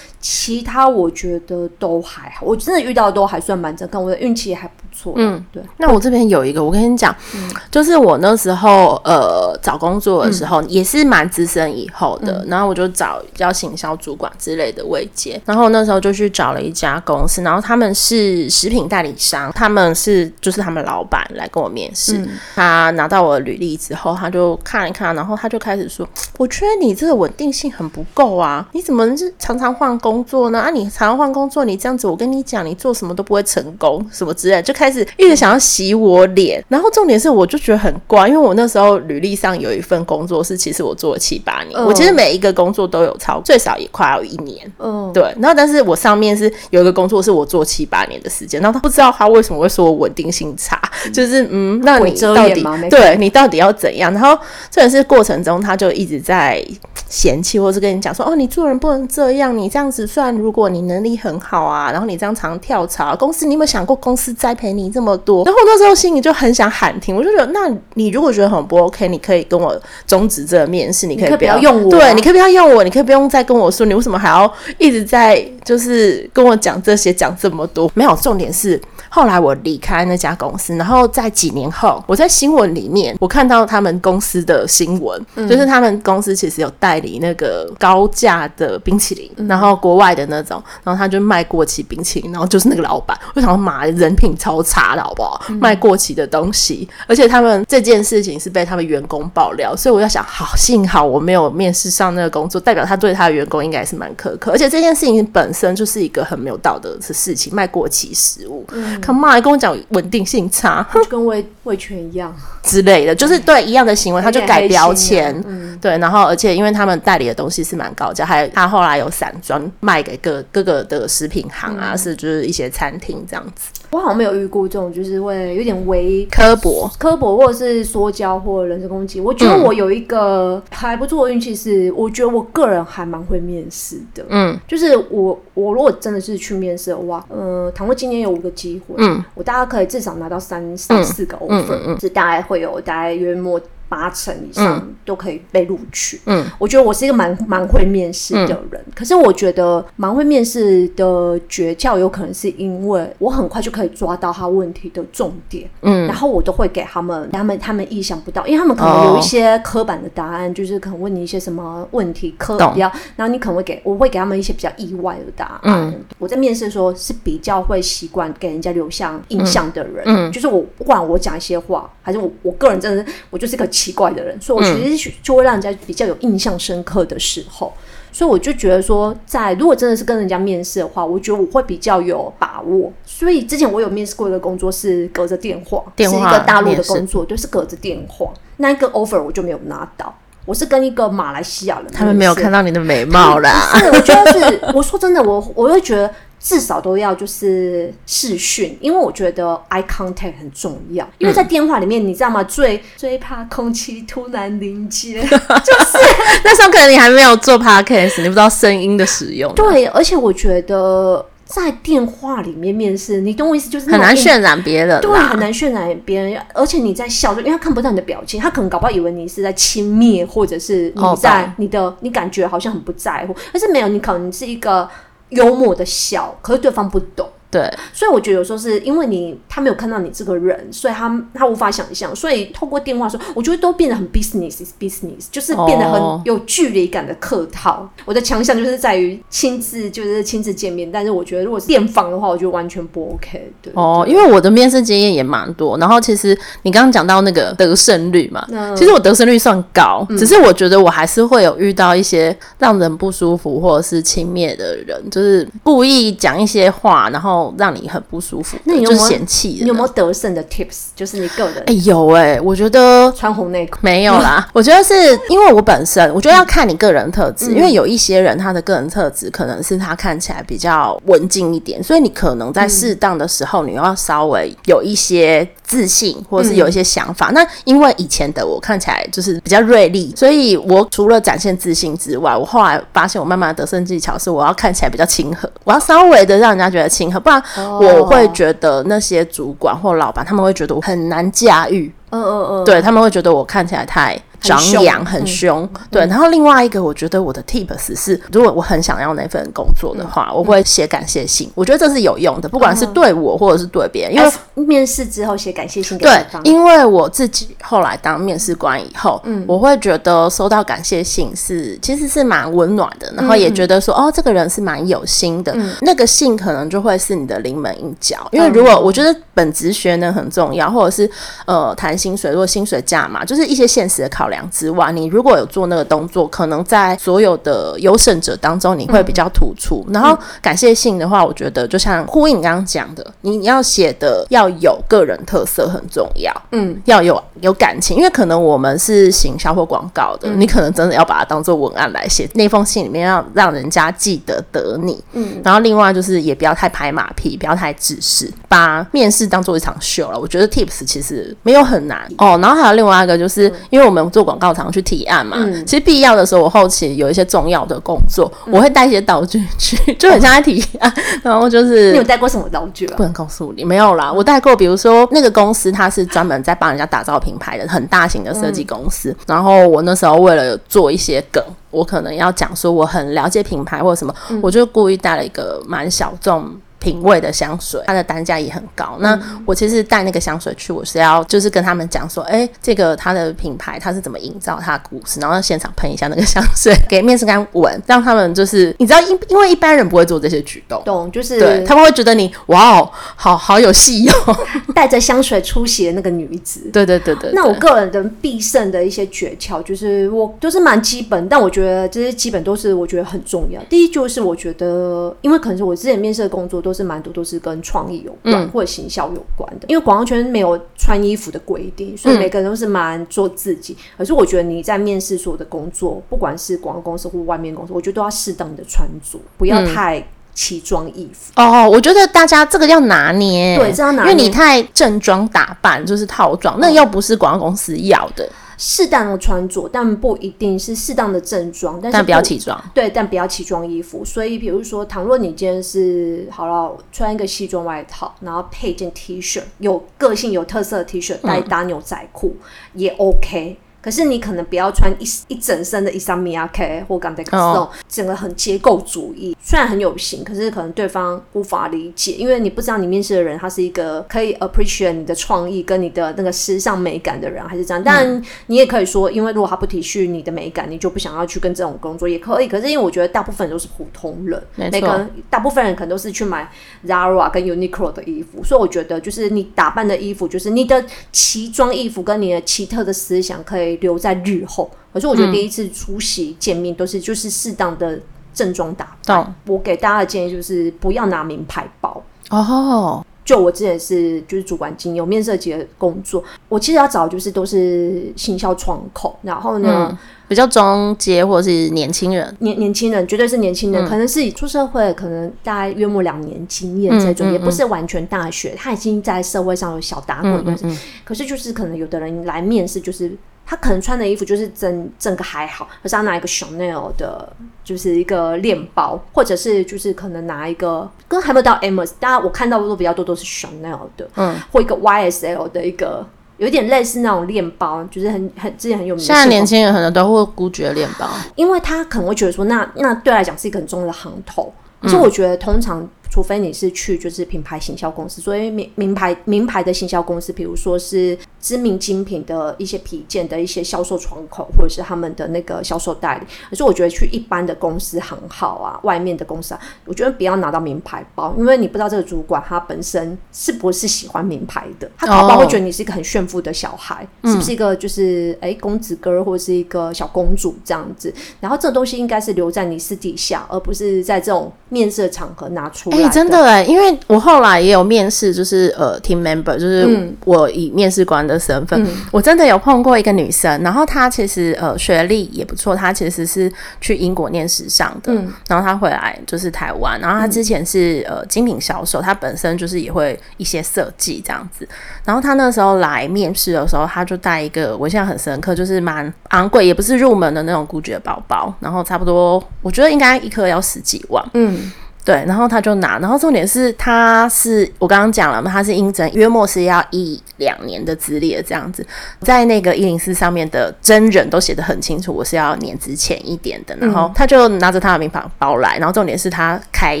其他我觉得都还好，我真的遇到的都还算蛮正，看我的运气也还不错。嗯，对。那我这边有一个，我跟你讲，嗯、就是我那时候呃找工作的时候、嗯、也是蛮资深以后的，嗯、然后我就找叫行销主管之类的位阶，然后那时候就去找了一家公司，然后他们是食品代理商，他们是就是他们。老板来跟我面试，嗯、他拿到我的履历之后，他就看一看，然后他就开始说：“我觉得你这个稳定性很不够啊，你怎么是常常换工作呢？啊，你常常换工作，你这样子，我跟你讲，你做什么都不会成功，什么之类，就开始一直想要洗我脸。然后重点是，我就觉得很怪，因为我那时候履历上有一份工作是，其实我做了七八年，嗯、我其实每一个工作都有超最少也快要一年，嗯，对。然后但是我上面是有一个工作是我做七八年的时间，然后他不知道他为什么会说我稳定性差。”就是嗯，那你到底对你到底要怎样？然后这也是过程中，他就一直在嫌弃，或是跟你讲说：“哦，你做人不能这样，你这样子算，如果你能力很好啊，然后你这样常跳槽，公司你有没有想过公司栽培你这么多？”然后那时候心里就很想喊停，我就觉得，那你如果觉得很不 OK，你可以跟我终止这个面试，你可以不要，可以不要用我，对，你可以不要用我，你可以不用再跟我说，你为什么还要一直在就是跟我讲这些，讲这么多？没有，重点是。后来我离开那家公司，然后在几年后，我在新闻里面我看到他们公司的新闻，嗯、就是他们公司其实有代理那个高价的冰淇淋，嗯、然后国外的那种，然后他就卖过期冰淇淋，然后就是那个老板，我想说妈，人品超差的好不好？嗯、卖过期的东西，而且他们这件事情是被他们员工爆料，所以我在想，好，幸好我没有面试上那个工作，代表他对他的员工应该是蛮苛刻，而且这件事情本身就是一个很没有道德的事情，卖过期食物。嗯他妈还跟我讲稳定性差，就跟味味全一样。之类的，就是对一样的行为，他就改标签，嗯、对，然后而且因为他们代理的东西是蛮高价，还有他后来有散装卖给各各个的食品行啊，嗯、是就是一些餐厅这样子。我好像没有遇过这种，就是会有点微刻薄、刻薄或者是说教或者人身攻击。我觉得我有一个还不错的运气是，我觉得我个人还蛮会面试的。嗯，就是我我如果真的是去面试的话，呃，倘若今年有五个机会，嗯，我大概可以至少拿到三三四个 offer，嗯嗯嗯，是大概会有大概约莫。八成以上都可以被录取。嗯，我觉得我是一个蛮蛮会面试的人。嗯、可是我觉得蛮会面试的诀窍，有可能是因为我很快就可以抓到他问题的重点。嗯，然后我都会给他们，他们他们意想不到，因为他们可能有一些刻板的答案，哦、就是可能问你一些什么问题，刻比较，然后你可能会给我会给他们一些比较意外的答案。嗯，我在面试的时候是比较会习惯给人家留下印象的人。嗯，嗯就是我不管我讲一些话，还是我我个人真的是我就是个。奇怪的人，所以我其实就会让人家比较有印象深刻的时候，嗯、所以我就觉得说，在如果真的是跟人家面试的话，我觉得我会比较有把握。所以之前我有面试过一个工作是隔着电话，是一个大陆的工作，就是隔着电话。那一个 offer 我就没有拿到，我是跟一个马来西亚人，他们没有看到你的美貌啦。是，我觉得是，我说真的，我我会觉得。至少都要就是视讯，因为我觉得 eye contact 很重要。因为在电话里面，你知道吗？最最怕空气突然凝结，就是那时候可能你还没有做 podcast，你不知道声音的使用。对，而且我觉得在电话里面面试，你懂我意思，就是很难渲染别人，对，很难渲染别人。而且你在笑，因为他看不到你的表情，他可能搞不好以为你是在轻蔑，或者是你在你的你感觉好像很不在乎，但是没有，你可能是一个。幽默的笑，可是对方不懂，对，所以我觉得有时候是因为你他没有看到你这个人，所以他他无法想象，所以透过电话说，我觉得都变得很 business business，就是变得很有距离感的客套。哦、我的强项就是在于亲自就是亲自见面，但是我觉得如果是电访的话，我觉得完全不 OK。对哦，因为我的面试经验也蛮多，然后其实你刚刚讲到那个得胜率嘛，嗯、其实我得胜率算高，只是我觉得我还是会有遇到一些让人不舒服或者是轻蔑的人，就是故意讲一些话，然后让你很不舒服，那你有没有嫌弃？你有没有得胜的 tips？就是你个人哎、欸、有哎、欸，我觉得穿红内裤没有啦，我觉得是因为我本身，我觉得要看你个人特质，嗯、因为有一些人他的个人特质可能是他看起来比较文静一点，所以你可能在适当的时候，你要稍微有一些。自信，或者是有一些想法。嗯、那因为以前的我看起来就是比较锐利，所以我除了展现自信之外，我后来发现我慢慢的得胜技巧是我要看起来比较亲和，我要稍微的让人家觉得亲和，不然我会觉得那些主管或老板他们会觉得我很难驾驭。嗯嗯嗯，对，他们会觉得我看起来太张扬、很凶。对，然后另外一个，我觉得我的 tips 是，如果我很想要那份工作的话，我会写感谢信。我觉得这是有用的，不管是对我或者是对别人。因为面试之后写感谢信给对方。因为我自己后来当面试官以后，嗯，我会觉得收到感谢信是其实是蛮温暖的，然后也觉得说哦，这个人是蛮有心的。那个信可能就会是你的临门一脚，因为如果我觉得本职学能很重要，或者是呃谈。薪水，如果薪水价嘛，就是一些现实的考量之外，你如果有做那个动作，可能在所有的优胜者当中，你会比较突出。嗯、然后感谢信的话，我觉得就像呼应你刚刚讲的，你你要写的要有个人特色很重要，嗯，要有有感情，因为可能我们是行销或广告的，嗯、你可能真的要把它当做文案来写，那封信里面要让人家记得得你，嗯，然后另外就是也不要太拍马屁，不要太自私，把面试当做一场秀了。我觉得 tips 其实没有很难。哦，然后还有另外一个，就是因为我们做广告常去提案嘛，嗯、其实必要的时候，我后期有一些重要的工作，嗯、我会带一些道具去，就很像在提案。哦、然后就是你有带过什么道具啊？不能告诉你，没有啦。我带过，比如说那个公司，它是专门在帮人家打造品牌的，很大型的设计公司。嗯、然后我那时候为了做一些梗，我可能要讲说我很了解品牌或者什么，嗯、我就故意带了一个蛮小众。品味的香水，它的单价也很高。那我其实带那个香水去，我是要就是跟他们讲说，哎、欸，这个它的品牌它是怎么营造它的故事，然后现场喷一下那个 香水给面试官闻，让他们就是你知道，因因为一般人不会做这些举动，懂？就是对他们会觉得你哇哦，好好有戏哦，带着香水出席的那个女子。对对对对，对。那我个人的必胜的一些诀窍，就是我都是蛮基本，但我觉得这些基本都是我觉得很重要。第一就是我觉得，因为可能是我之前面试的工作都是蛮多都是跟创意有关、嗯、或者行销有关的，因为广告圈没有穿衣服的规定，所以每个人都是蛮做自己。嗯、可是我觉得你在面试所有的工作，不管是广告公司或外面公司，我觉得都要适当的穿着，不要太奇装异服。嗯、哦，我觉得大家这个要拿捏，对，这样拿捏，因为你太正装打扮就是套装，那又不是广告公司要的。适当的穿着，但不一定是适当的正装，但是但不要起装。对，但不要起装衣服。所以，比如说，倘若你今天是好了，穿一个西装外套，然后配一件 T 恤，有个性、有特色的 T 恤，再搭牛仔裤、嗯、也 OK。可是你可能不要穿一一整身的伊莎米亚 K 或港德克斯，整个很结构主义，虽然很有型，可是可能对方无法理解，因为你不知道你面试的人他是一个可以 appreciate 你的创意跟你的那个时尚美感的人，还是这样。当然你也可以说，因为如果他不体恤你的美感，你就不想要去跟这种工作也可以。可是因为我觉得大部分都是普通人，没错，每个大部分人可能都是去买 Zara 跟 Uniqlo 的衣服，所以我觉得就是你打扮的衣服，就是你的奇装异服跟你的奇特的思想可以。留在日后，可是我觉得第一次出席见面都是就是适当的正装打扮。嗯、我给大家的建议就是不要拿名牌包哦。就我之前是就是主管经验有面设计的工作，我其实要找就是都是行销窗口，然后呢、嗯、比较中阶或者是年轻人，年年轻人绝对是年轻人，嗯、可能是出社会可能大概约莫两年经验这种，也不是完全大学，他已经在社会上有小打滚，但是、嗯嗯嗯、可是就是可能有的人来面试就是。他可能穿的衣服就是整整个还好，可是他拿一个 Chanel 的，就是一个链包，或者是就是可能拿一个跟还没有到 M，大家我看到的都比较多都是 Chanel 的，嗯，或一个 YSL 的一个，有点类似那种链包，就是很很之前很有名的。现在年轻人可能都会孤绝链包，因为他可能会觉得说那，那那对来讲是一个很重要的行头，所以我觉得通常。除非你是去就是品牌行销公司，所以名名牌名牌的行销公司，比如说是知名精品的一些皮件的一些销售窗口，或者是他们的那个销售代理。可是我觉得去一般的公司很好啊，外面的公司啊，我觉得不要拿到名牌包，因为你不知道这个主管他本身是不是喜欢名牌的，他搞不好会觉得你是一个很炫富的小孩，哦、是不是一个就是哎、嗯、公子哥或者是一个小公主这样子。然后这东西应该是留在你私底下，而不是在这种面试的场合拿出来。哎、欸，真的哎，因为我后来也有面试，就是呃，team member，就是我以面试官的身份，嗯、我真的有碰过一个女生，然后她其实呃学历也不错，她其实是去英国念时尚的，嗯、然后她回来就是台湾，然后她之前是呃精品销售，她本身就是也会一些设计这样子，然后她那时候来面试的时候，她就带一个我现在很深刻，就是蛮昂贵，也不是入门的那种 Gucci 的包包，然后差不多我觉得应该一颗要十几万，嗯。对，然后他就拿，然后重点是他是我刚刚讲了嘛，他是应征约莫是要一两年的资历的这样子，在那个一零四上面的真人都写的很清楚，我是要年资浅一点的，然后他就拿着他的名牌包来，然后重点是他开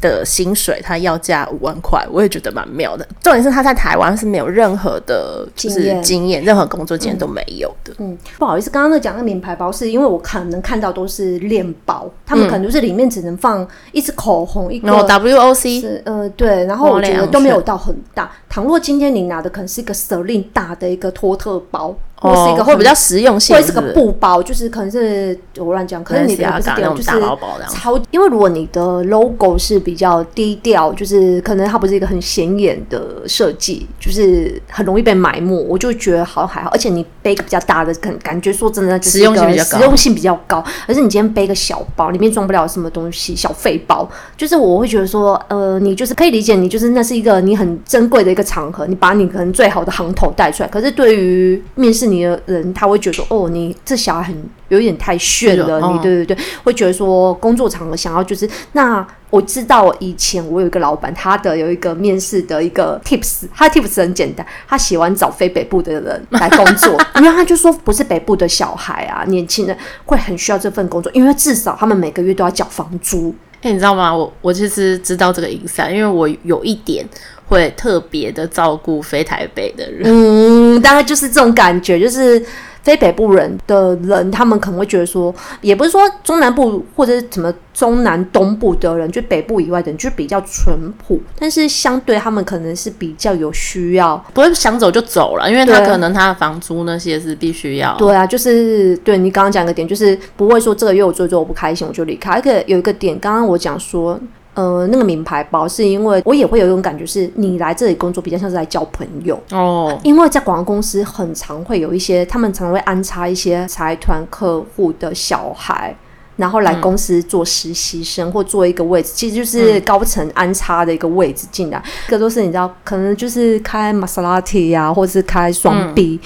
的薪水，他要价五万块，我也觉得蛮妙的。重点是他在台湾是没有任何的就是经验，任何工作经验都没有的。嗯，嗯，不好意思，刚刚那讲那名牌包是因为我可能看到都是链包，他们可能就是里面只能放一支口红。然后 WOC 是呃对，然后我觉得都没有到很大。倘若今天你拿的可能是一个 Celine 大的一个托特包。或是一个会比较实用性，或是个布包，就是可能是我乱讲，可能你的不是那种大包包这样。超，因为如果你的 logo 是比较低调，就是可能它不是一个很显眼的设计，就是很容易被埋没，我就觉得好像还好。而且你背个比较大的，感感觉说真的，实用性比较高，实用性比较高。而是你今天背个小包，里面装不了什么东西，小废包，就是我会觉得说，呃，你就是可以理解，你就是那是一个你很珍贵的一个场合，你把你可能最好的行头带出来。可是对于面试你。你的人他会觉得说，哦，你这小孩很有一点太炫了，你对对对，会觉得说工作场合想要就是那我知道以前我有一个老板，他的有一个面试的一个 tips，他的 tips 很简单，他喜欢找非北部的人来工作，因为他就说不是北部的小孩啊，年轻人会很需要这份工作，因为至少他们每个月都要缴房租。哎，你知道吗？我我其实知道这个营山，因为我有一点。会特别的照顾非台北的人，嗯，大概就是这种感觉，就是非北部人的人，他们可能会觉得说，也不是说中南部或者是什么中南东部的人，就北部以外的人就比较淳朴，但是相对他们可能是比较有需要，不会想走就走了，因为他可能他的房租那些是必须要。对啊，就是对你刚刚讲一个点，就是不会说这个月我做做我不开心我就离开，而且有一个点，刚刚我讲说。呃，那个名牌包是因为我也会有一种感觉，是你来这里工作比较像是来交朋友哦。因为在广告公司很常会有一些，他们常常会安插一些财团客户的小孩，然后来公司做实习生或做一个位置，其实就是高层安插的一个位置进来。这个都是你知道，可能就是开玛莎拉蒂呀，或者是开双 B，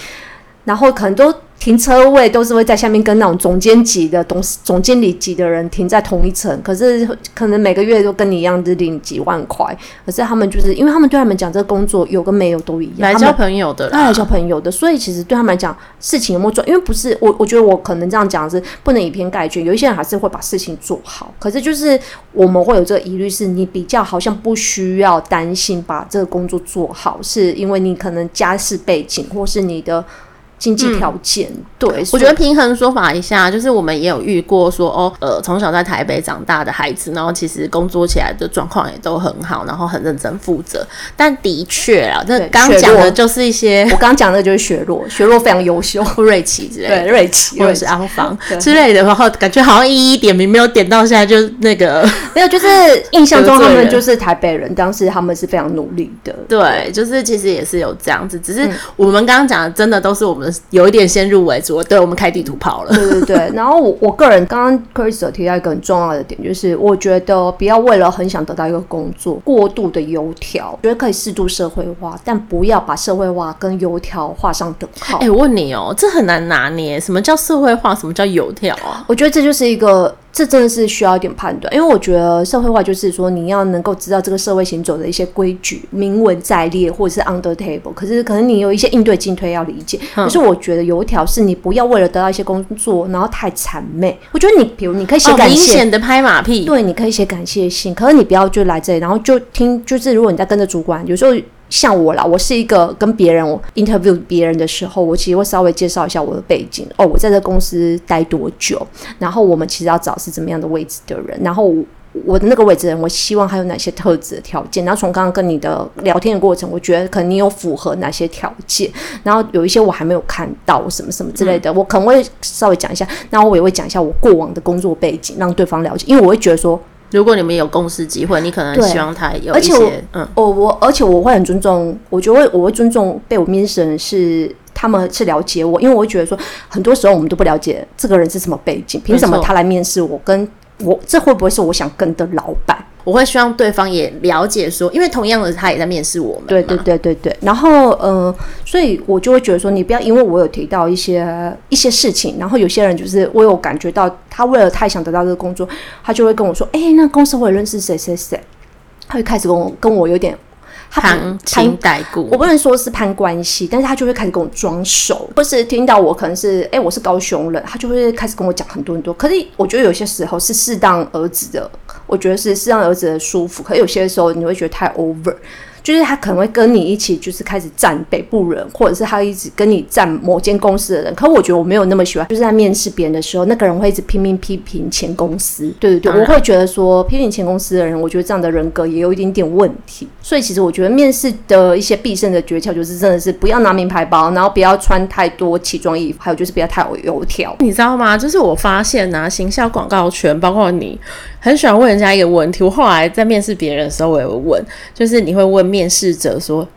然后可能都。停车位都是会在下面跟那种总监级的董事、总经理级的人停在同一层，可是可能每个月都跟你一样，只领几万块。可是他们就是因为他们对他们讲，这个工作有跟没有都一样，来交朋友的，来交朋友的。所以其实对他们来讲，事情有没有做，因为不是我，我觉得我可能这样讲是不能以偏概全。有一些人还是会把事情做好，可是就是我们会有这个疑虑，是你比较好像不需要担心把这个工作做好，是因为你可能家世背景或是你的。经济条件，嗯、对，我觉得平衡说法一下，就是我们也有遇过说，哦，呃，从小在台北长大的孩子，然后其实工作起来的状况也都很好，然后很认真负责。但的确啊，这刚刚讲的就是一些，我刚刚讲的就是雪落，雪落非常优秀，瑞奇之类的，对，瑞奇或者是安防之类的，然后感觉好像一一点名没有点到，现在就那个 没有，就是印象中他们就是台北人，当时他们是非常努力的，对，就是其实也是有这样子，只是我们刚刚讲的真的都是我们。有一点先入为主，对，我们开地图炮了。对对对，然后我我个人刚刚 Chris 提到一个很重要的点，就是我觉得不要为了很想得到一个工作过度的油条，觉得可以适度社会化，但不要把社会化跟油条画上等号。哎、欸，我问你哦，这很难拿捏，什么叫社会化？什么叫油条啊？我觉得这就是一个。这真的是需要一点判断，因为我觉得社会化就是说你要能够知道这个社会行走的一些规矩，明文在列或者是 under table。可是可能你有一些应对进退要理解。可是我觉得有一条是你不要为了得到一些工作，然后太谄媚。我觉得你比如你可以写感谢，明显的拍马屁。对，你可以写感谢信，可是你不要就来这里，然后就听，就是如果你在跟着主管，有时候。像我啦，我是一个跟别人 interview 别人的时候，我其实会稍微介绍一下我的背景。哦，我在这公司待多久，然后我们其实要找是怎么样的位置的人，然后我的那个位置的人，我希望还有哪些特质的条件，然后从刚刚跟你的聊天的过程，我觉得可能你有符合哪些条件，然后有一些我还没有看到什么什么之类的，嗯、我可能会稍微讲一下，然后我也会讲一下我过往的工作背景，让对方了解，因为我会觉得说。如果你们有公司机会，你可能希望他有一些，而且嗯，我我而且我会很尊重，我觉得我会尊重被我面试的人是他们是了解我，因为我会觉得说，很多时候我们都不了解这个人是什么背景，凭什么他来面试我？跟我这会不会是我想跟的老板？我会希望对方也了解说，因为同样的他也在面试我们。对对对对对。然后呃，所以我就会觉得说，你不要因为我有提到一些一些事情，然后有些人就是我有感觉到他为了太想得到这个工作，他就会跟我说，哎，那公司会认识谁谁谁，他会开始跟我跟我有点。他攀亲带故，我不能说是攀关系，但是他就会开始跟我装熟，或是听到我可能是哎、欸，我是高雄人，他就会开始跟我讲很多很多。可是我觉得有些时候是适当儿子的，我觉得是适当儿子的舒服。可是有些时候你会觉得太 over。就是他可能会跟你一起，就是开始站北部人，或者是他一直跟你站某间公司的人。可我觉得我没有那么喜欢，就是在面试别人的时候，那个人会一直拼命批评前公司。对对对，我会觉得说批评前公司的人，我觉得这样的人格也有一点点问题。所以其实我觉得面试的一些必胜的诀窍，就是真的是不要拿名牌包，然后不要穿太多奇装异服，还有就是不要太有油条。你知道吗？就是我发现啊，行销广告圈，包括你。很喜欢问人家一个问题，我后来在面试别人的时候，我也会问，就是你会问面试者说。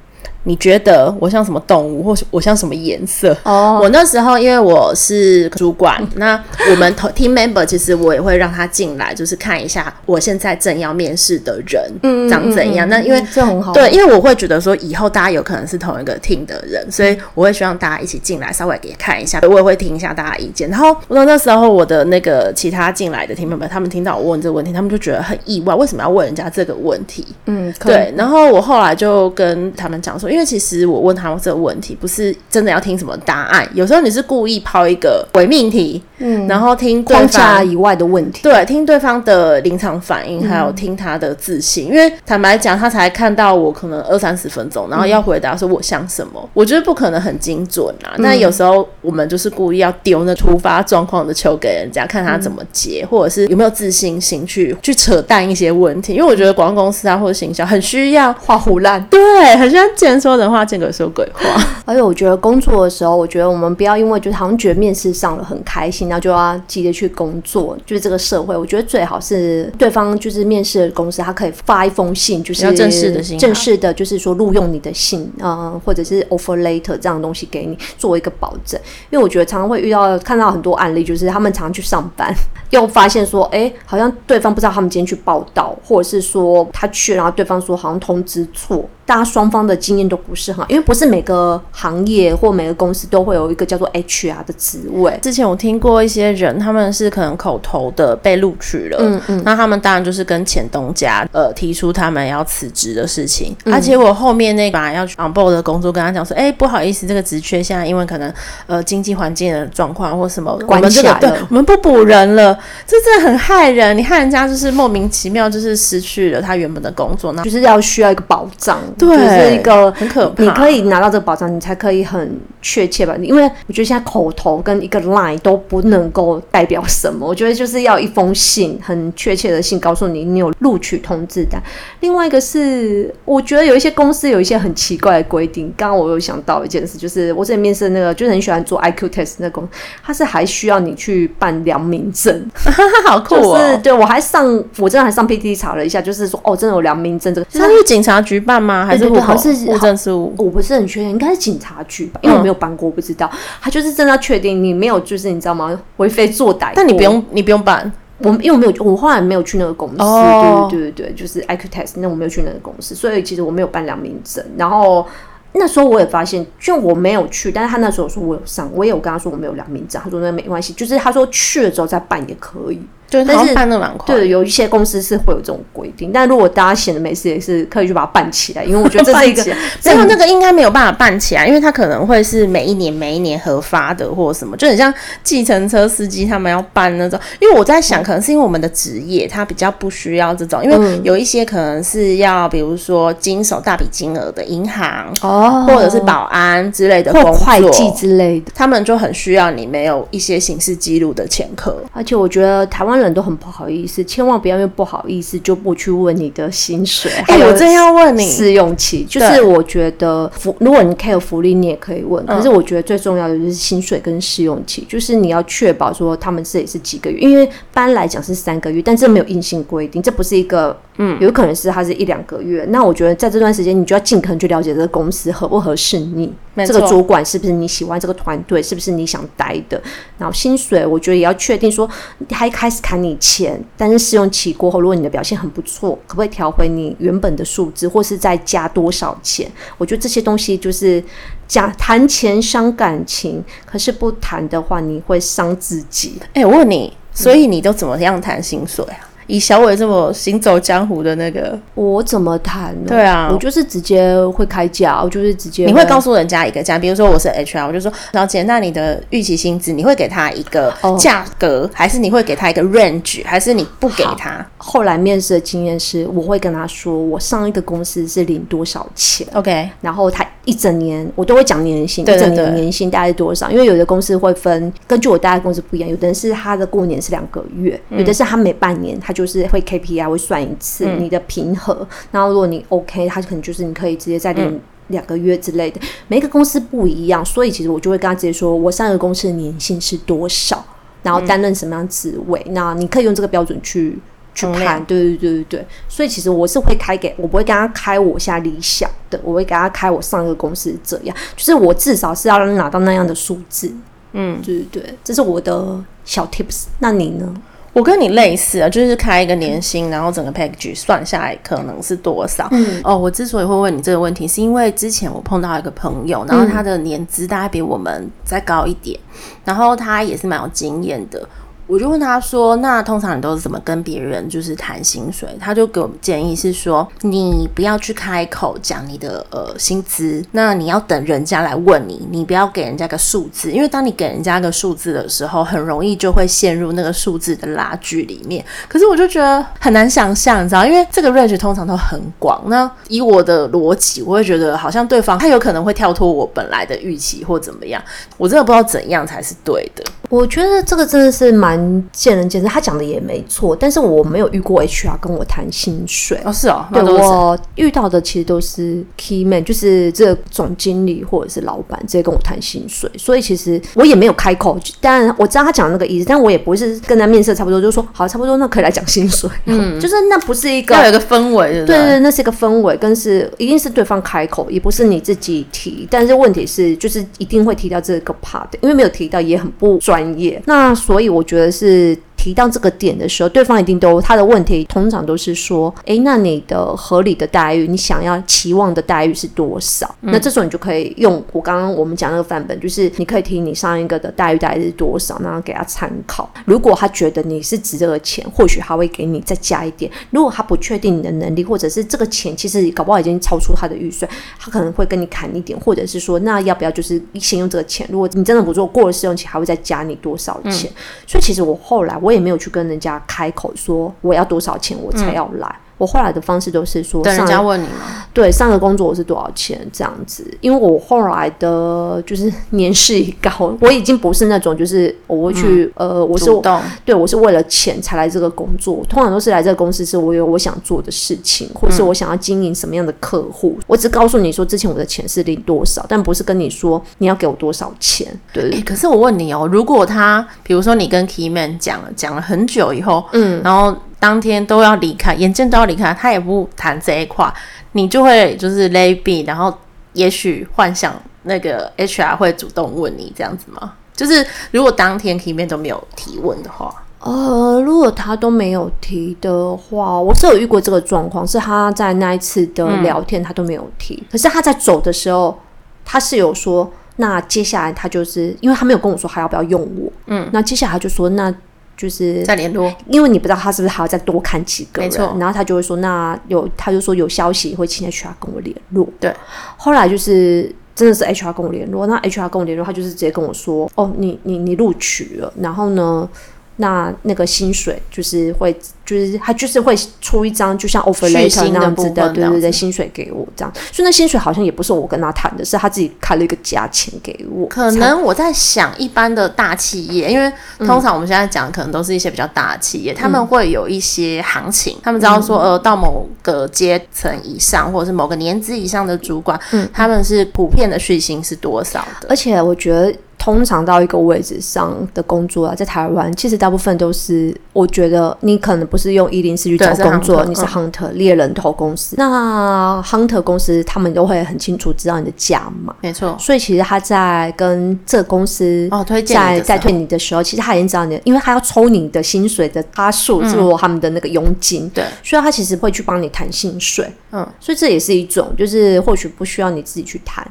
你觉得我像什么动物，或是我像什么颜色？哦，oh. 我那时候因为我是主管，那我们 team member 其实我也会让他进来，就是看一下我现在正要面试的人长怎样。嗯嗯嗯嗯，那因为这很好，对，因为我会觉得说以后大家有可能是同一个 team 的人，所以我会希望大家一起进来，稍微给看一下，我也会听一下大家意见。然后我那时候我的那个其他进来的 team member，他们听到我问这个问题，他们就觉得很意外，为什么要问人家这个问题？嗯，对。然后我后来就跟他们讲说，因为其实。我问他们这个问题，不是真的要听什么答案。有时候你是故意抛一个伪命题，嗯，然后听框架以外的问题，对，听对方的临场反应，还有听他的自信。嗯、因为坦白讲，他才看到我可能二三十分钟，然后要回答说我像什么，嗯、我觉得不可能很精准啊。那、嗯、有时候我们就是故意要丢那突发状况的球给人家，看他怎么接，嗯、或者是有没有自信心去去扯淡一些问题。因为我觉得广告公司啊或者行销很需要画胡烂，对，很需要见说人话。见鬼说鬼话，而且我觉得工作的时候，我觉得我们不要因为就是好像觉得面试上了很开心，然后就要急着去工作。就是这个社会，我觉得最好是对方就是面试的公司，他可以发一封信，就是正式的信，正式的，就是说录用你的信，嗯，或者是 offer letter 这样的东西给你作为一个保证。因为我觉得常常会遇到看到很多案例，就是他们常常去上班，又发现说，哎、欸，好像对方不知道他们今天去报到，或者是说他去，然后对方说好像通知错。大家双方的经验都不是很好，因为不是每个行业或每个公司都会有一个叫做 HR 的职位。之前我听过一些人，他们是可能口头的被录取了，嗯嗯，那他们当然就是跟前东家呃提出他们要辞职的事情，嗯、而且我后面那把要去 on board 的工作跟他讲说，哎、欸，不好意思，这个职缺现在因为可能呃经济环境的状况或什么关起来了，我们这个对，我们不补人了，这真的很害人，你看人家就是莫名其妙就是失去了他原本的工作，那就是要需要一个保障。对，就是一个很可怕。你可以拿到这个保障，你才可以很确切吧？因为我觉得现在口头跟一个 line 都不能够代表什么。我觉得就是要一封信，很确切的信，告诉你你有录取通知单。另外一个是，我觉得有一些公司有一些很奇怪的规定。刚刚我有想到一件事，就是我之前面试那个，就是很喜欢做 IQ test 那公司，他是还需要你去办良民证，好酷哦！就是对我还上，我真的还上 PTT 查了一下，就是说哦，真的有良民证这个，他去警察局办吗？还是户口？是户政事务，我不是很确定，应该是警察局吧，因为我没有办过，我不知道。他就是真的要确定你没有，就是你知道吗？为非作歹。但你不用，你不用办。我因为我没有，我后来没有去那个公司。对、对对对对，就是 IQ Test，那我没有去那个公司，所以其实我没有办良民证。然后那时候我也发现，就我没有去，但是他那时候说我有上，我也有跟他说我没有良民证，他说那没关系，就是他说去了之后再办也可以。就是但是办的蛮快。对，有一些公司是会有这种规定，但如果大家闲的没事，也是可以去把它办起来，因为我觉得这是一个，没有那个应该没有办法办起来，因为它可能会是每一年每一年核发的或者什么，就很像计程车司机他们要办那种。因为我在想，可能是因为我们的职业它比较不需要这种，因为有一些可能是要比如说经手大笔金额的银行哦，或者是保安之类的工作，会计之类的，他们就很需要你没有一些刑事记录的前科，而且我觉得台湾人都很不好意思，千万不要因为不好意思就不去问你的薪水。哎、欸，我真要问你试用期，就是我觉得福，如果你 care 福利，你也可以问。可是我觉得最重要的就是薪水跟试用期，就是你要确保说他们这里是几个月，因为一般来讲是三个月，但这没有硬性规定，这不是一个，嗯，有可能是它是一两个月。那我觉得在这段时间，你就要尽可能去了解这个公司合不合适你，这个主管是不是你喜欢，这个团队是不是你想待的。然后薪水，我觉得也要确定说，他一开始砍你钱，但是试用期过后，如果你的表现很不错，可不可以调回你原本的数字，或是再加多少钱？我觉得这些东西就是讲谈钱伤感情，可是不谈的话，你会伤自己。哎、欸，我问你，所以你都怎么样谈薪水啊？以小伟这么行走江湖的那个，我怎么谈呢？对啊，我就是直接会开价，我就是直接会。你会告诉人家一个价，比如说我是 HR，我就说，小姐，那你的预期薪资，你会给他一个价格，哦，还是你会给他一个 range，还是你不给他？后来面试的经验是，我会跟他说，我上一个公司是领多少钱，OK，然后他一整年我都会讲年薪，对对对，一整年年薪大概是多少？因为有的公司会分，根据我待的公司不一样，有的人是他的过年是两个月，嗯，有的是他每半年他就是会 KPI 会算一次你的平和，嗯，然后如果你 OK，他可能就是你可以直接再领两个月之类的，嗯。每一个公司不一样，所以其实我就会跟他直接说，我上一个公司的年薪是多少，然后担任什么样职位，嗯，那你可以用这个标准去。去看，对对对对对，所以其实我是会开给我不会跟他开我现在理想的，我会给他开我上一个公司这样，就是我至少是要拿到那样的数字，嗯，对对对，这是我的小 tips。那你呢？我跟你类似啊，就是开一个年薪，然后整个 package 算下来可能是多少？嗯，哦，我之所以会问你这个问题，是因为之前我碰到一个朋友，然后他的年资大概比我们再高一点，然后他也是蛮有经验的。我就问他说：“那通常你都是怎么跟别人就是谈薪水？”他就给我建议是说：“你不要去开口讲你的呃薪资，那你要等人家来问你，你不要给人家个数字，因为当你给人家个数字的时候，很容易就会陷入那个数字的拉锯里面。可是我就觉得很难想象，你知道，因为这个 range 通常都很广。那以我的逻辑，我会觉得好像对方他有可能会跳脱我本来的预期或怎么样，我真的不知道怎样才是对的。我觉得这个真的是蛮。见仁见智，他讲的也没错，但是我没有遇过 HR 跟我谈薪水。哦，是哦，对，我遇到的其实都是 key man，就是这个总经理或者是老板直接跟我谈薪水，所以其实我也没有开口，但我知道他讲的那个意思，但我也不是跟他面试差不多，就说好差不多，那可以来讲薪水，嗯，就是那不是一个要有一个氛围，对对？对，那是一个氛围，跟是一定是对方开口，也不是你自己提，但是问题是就是一定会提到这个 part，因为没有提到也很不专业，那所以我觉得是。提到这个点的时候，对方一定都他的问题通常都是说，诶，那你的合理的待遇，你想要期望的待遇是多少？嗯、那这时候你就可以用我刚刚我们讲那个范本，就是你可以提你上一个的待遇大概是多少，然后给他参考。如果他觉得你是值这个钱，或许他会给你再加一点；如果他不确定你的能力，或者是这个钱其实搞不好已经超出他的预算，他可能会跟你砍一点，或者是说，那要不要就是先用这个钱？如果你真的不做，过了试用期还会再加你多少钱？嗯、所以其实我后来我。我也没有去跟人家开口说我要多少钱我才要来。嗯我后来的方式都是说，等人家问你吗？对，上个工作我是多少钱这样子？因为我后来的就是 年事已高，我已经不是那种就是我会去、嗯、呃，我是对我是为了钱才来这个工作。通常都是来这个公司是我有我想做的事情，或是我想要经营什么样的客户、嗯。我只告诉你说之前我的钱是领多少，但不是跟你说你要给我多少钱。对，欸、可是我问你哦，如果他比如说你跟 Keyman 讲了讲了很久以后，嗯，然后。当天都要离开，眼见都要离开，他也不谈这一块，你就会就是 lay b，然后也许幻想那个 HR 会主动问你这样子吗？就是如果当天里面都没有提问的话，呃，如果他都没有提的话，我是有遇过这个状况，是他在那一次的聊天他都没有提，嗯、可是他在走的时候，他是有说，那接下来他就是因为他没有跟我说还要不要用我，嗯，那接下来他就说那。就是再联络，因为你不知道他是不是还要再多看几个人，没错。然后他就会说，那有他就说有消息会请 HR 跟我联络。对，后来就是真的是 HR 跟我联络，那 HR 跟我联络，他就是直接跟我说，哦，你你你录取了，然后呢，那那个薪水就是会。就是他就是会出一张就像 offer letter 那样子的，对对对，薪水给我这样，所以那薪水好像也不是我跟他谈的，是他自己开了一个价钱给我。可能我在想，一般的大企业，因为通常我们现在讲的可能都是一些比较大的企业，嗯、他们会有一些行情，他们知道说，呃，到某个阶层以上，或者是某个年资以上的主管，嗯，他们是普遍的税薪是多少的？而且我觉得，通常到一个位置上的工作啊，在台湾，其实大部分都是，我觉得你可能不是用一零四去找工作，你是 hunter 猎、嗯、人头公司。那 hunter 公司他们都会很清楚知道你的价码，没错。所以其实他在跟这个公司哦推荐在在推你的时候，其实他已经知道你，因为他要抽你的薪水的趴数，做他们的那个佣金，对，所以他其实会去帮你谈薪水，嗯，所以这也是一种，就是或许不需要你自己去谈。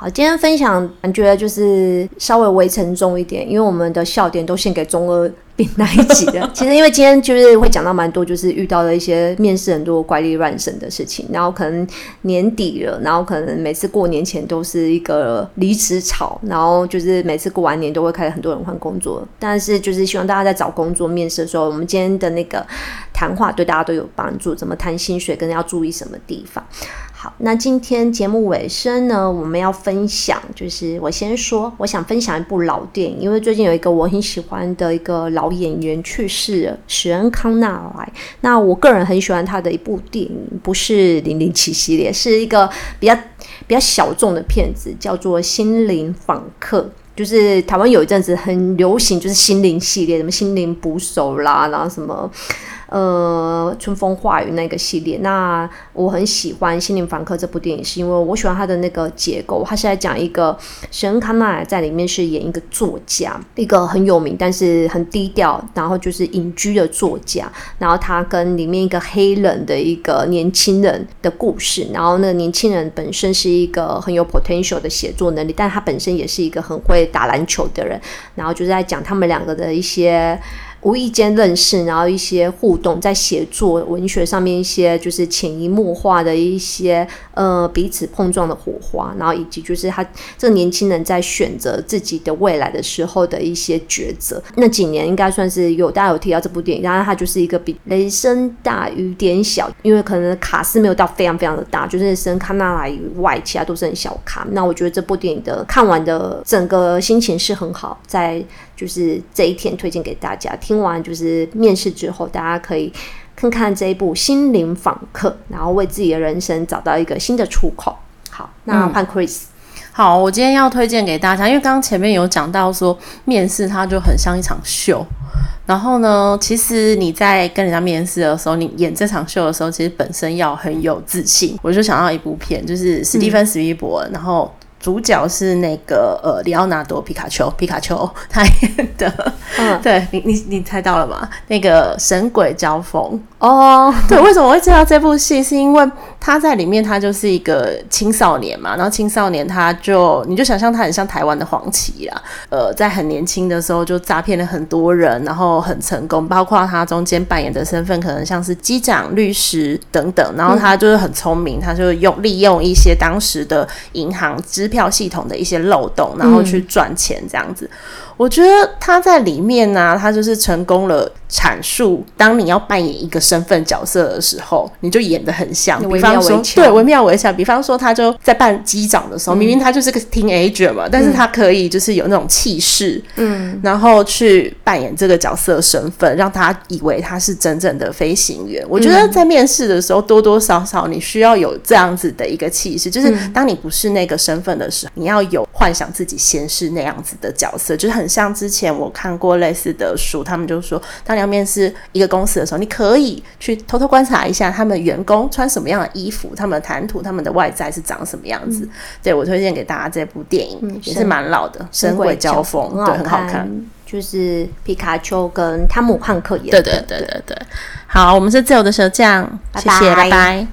好，今天分享感觉就是稍微微沉重一点，因为我们的笑点都献给中二病那一集的。其实因为今天就是会讲到蛮多，就是遇到了一些面试很多怪力乱神的事情，然后可能年底了，然后可能每次过年前都是一个离职潮，然后就是每次过完年都会开始很多人换工作。但是就是希望大家在找工作面试的时候，我们今天的那个谈话对大家都有帮助，怎么谈薪水，跟要注意什么地方。好，那今天节目尾声呢，我们要分享，就是我先说，我想分享一部老电影，因为最近有一个我很喜欢的一个老演员去世了，史恩康纳莱。那我个人很喜欢他的一部电影，不是零零七系列，是一个比较比较小众的片子，叫做《心灵访客》。就是台湾有一阵子很流行，就是心灵系列，什么心灵捕手啦，然后什么。呃，春风化雨那个系列，那我很喜欢《心灵访客》这部电影，是因为我喜欢它的那个结构。它是在讲一个神康纳莱在里面是演一个作家，一个很有名但是很低调，然后就是隐居的作家。然后他跟里面一个黑人的一个年轻人的故事。然后那个年轻人本身是一个很有 potential 的写作能力，但他本身也是一个很会打篮球的人。然后就是在讲他们两个的一些。无意间认识，然后一些互动，在写作文学上面一些就是潜移默化的一些呃彼此碰撞的火花，然后以及就是他这个年轻人在选择自己的未来的时候的一些抉择。那几年应该算是有大家有提到这部电影，当然它就是一个比雷声大雨点小，因为可能卡司没有到非常非常的大，就是声卡纳莱以外，其他都是很小卡。那我觉得这部电影的看完的整个心情是很好，在。就是这一天推荐给大家，听完就是面试之后，大家可以看看这一部《心灵访客》，然后为自己的人生找到一个新的出口。好，那换 Chris。嗯，好，我今天要推荐给大家，因为刚刚前面有讲到说面试它就很像一场秀，然后呢，其实你在跟人家面试的时候，你演这场秀的时候，其实本身要很有自信。我就想到一部片，就是史蒂芬史匹柏，然后。主角是那个呃，里奥纳多皮卡丘，皮卡丘他演的，嗯，对你你你猜到了吗？那个神鬼交锋哦，对，为什么我会知道这部戏？是因为他在里面，他就是一个青少年嘛，然后青少年他就你就想象他很像台湾的黄琦啊，呃，在很年轻的时候就诈骗了很多人，然后很成功，包括他中间扮演的身份可能像是机长、律师等等，然后他就是很聪明，他就用利用一些当时的银行支票系统的一些漏洞，然后去赚钱这样子。嗯、我觉得他在里面呢、啊，他就是成功了阐述，当你要扮演一个身份角色的时候，你就演的很像。比方说，对，惟妙惟肖。比方说，他就在扮机长的时候，嗯、明明他就是个 teenager 嘛，但是他可以就是有那种气势，嗯，然后去扮演这个角色身份，让他以为他是真正的飞行员。我觉得在面试的时候，多多少少你需要有这样子的一个气势，就是当你不是那个身份。的时候，你要有幻想自己先是那样子的角色，就是很像之前我看过类似的书，他们就说，当你要面试一个公司的时候，你可以去偷偷观察一下他们员工穿什么样的衣服，他们的谈吐，他们的外在是长什么样子。嗯、对，我推荐给大家这部电影，嗯、也是蛮老的《神鬼交锋》，对，很好看，就是皮卡丘跟汤姆汉克演的。对对对对对，好，我们是自由的蛇酱，拜拜谢谢，拜拜。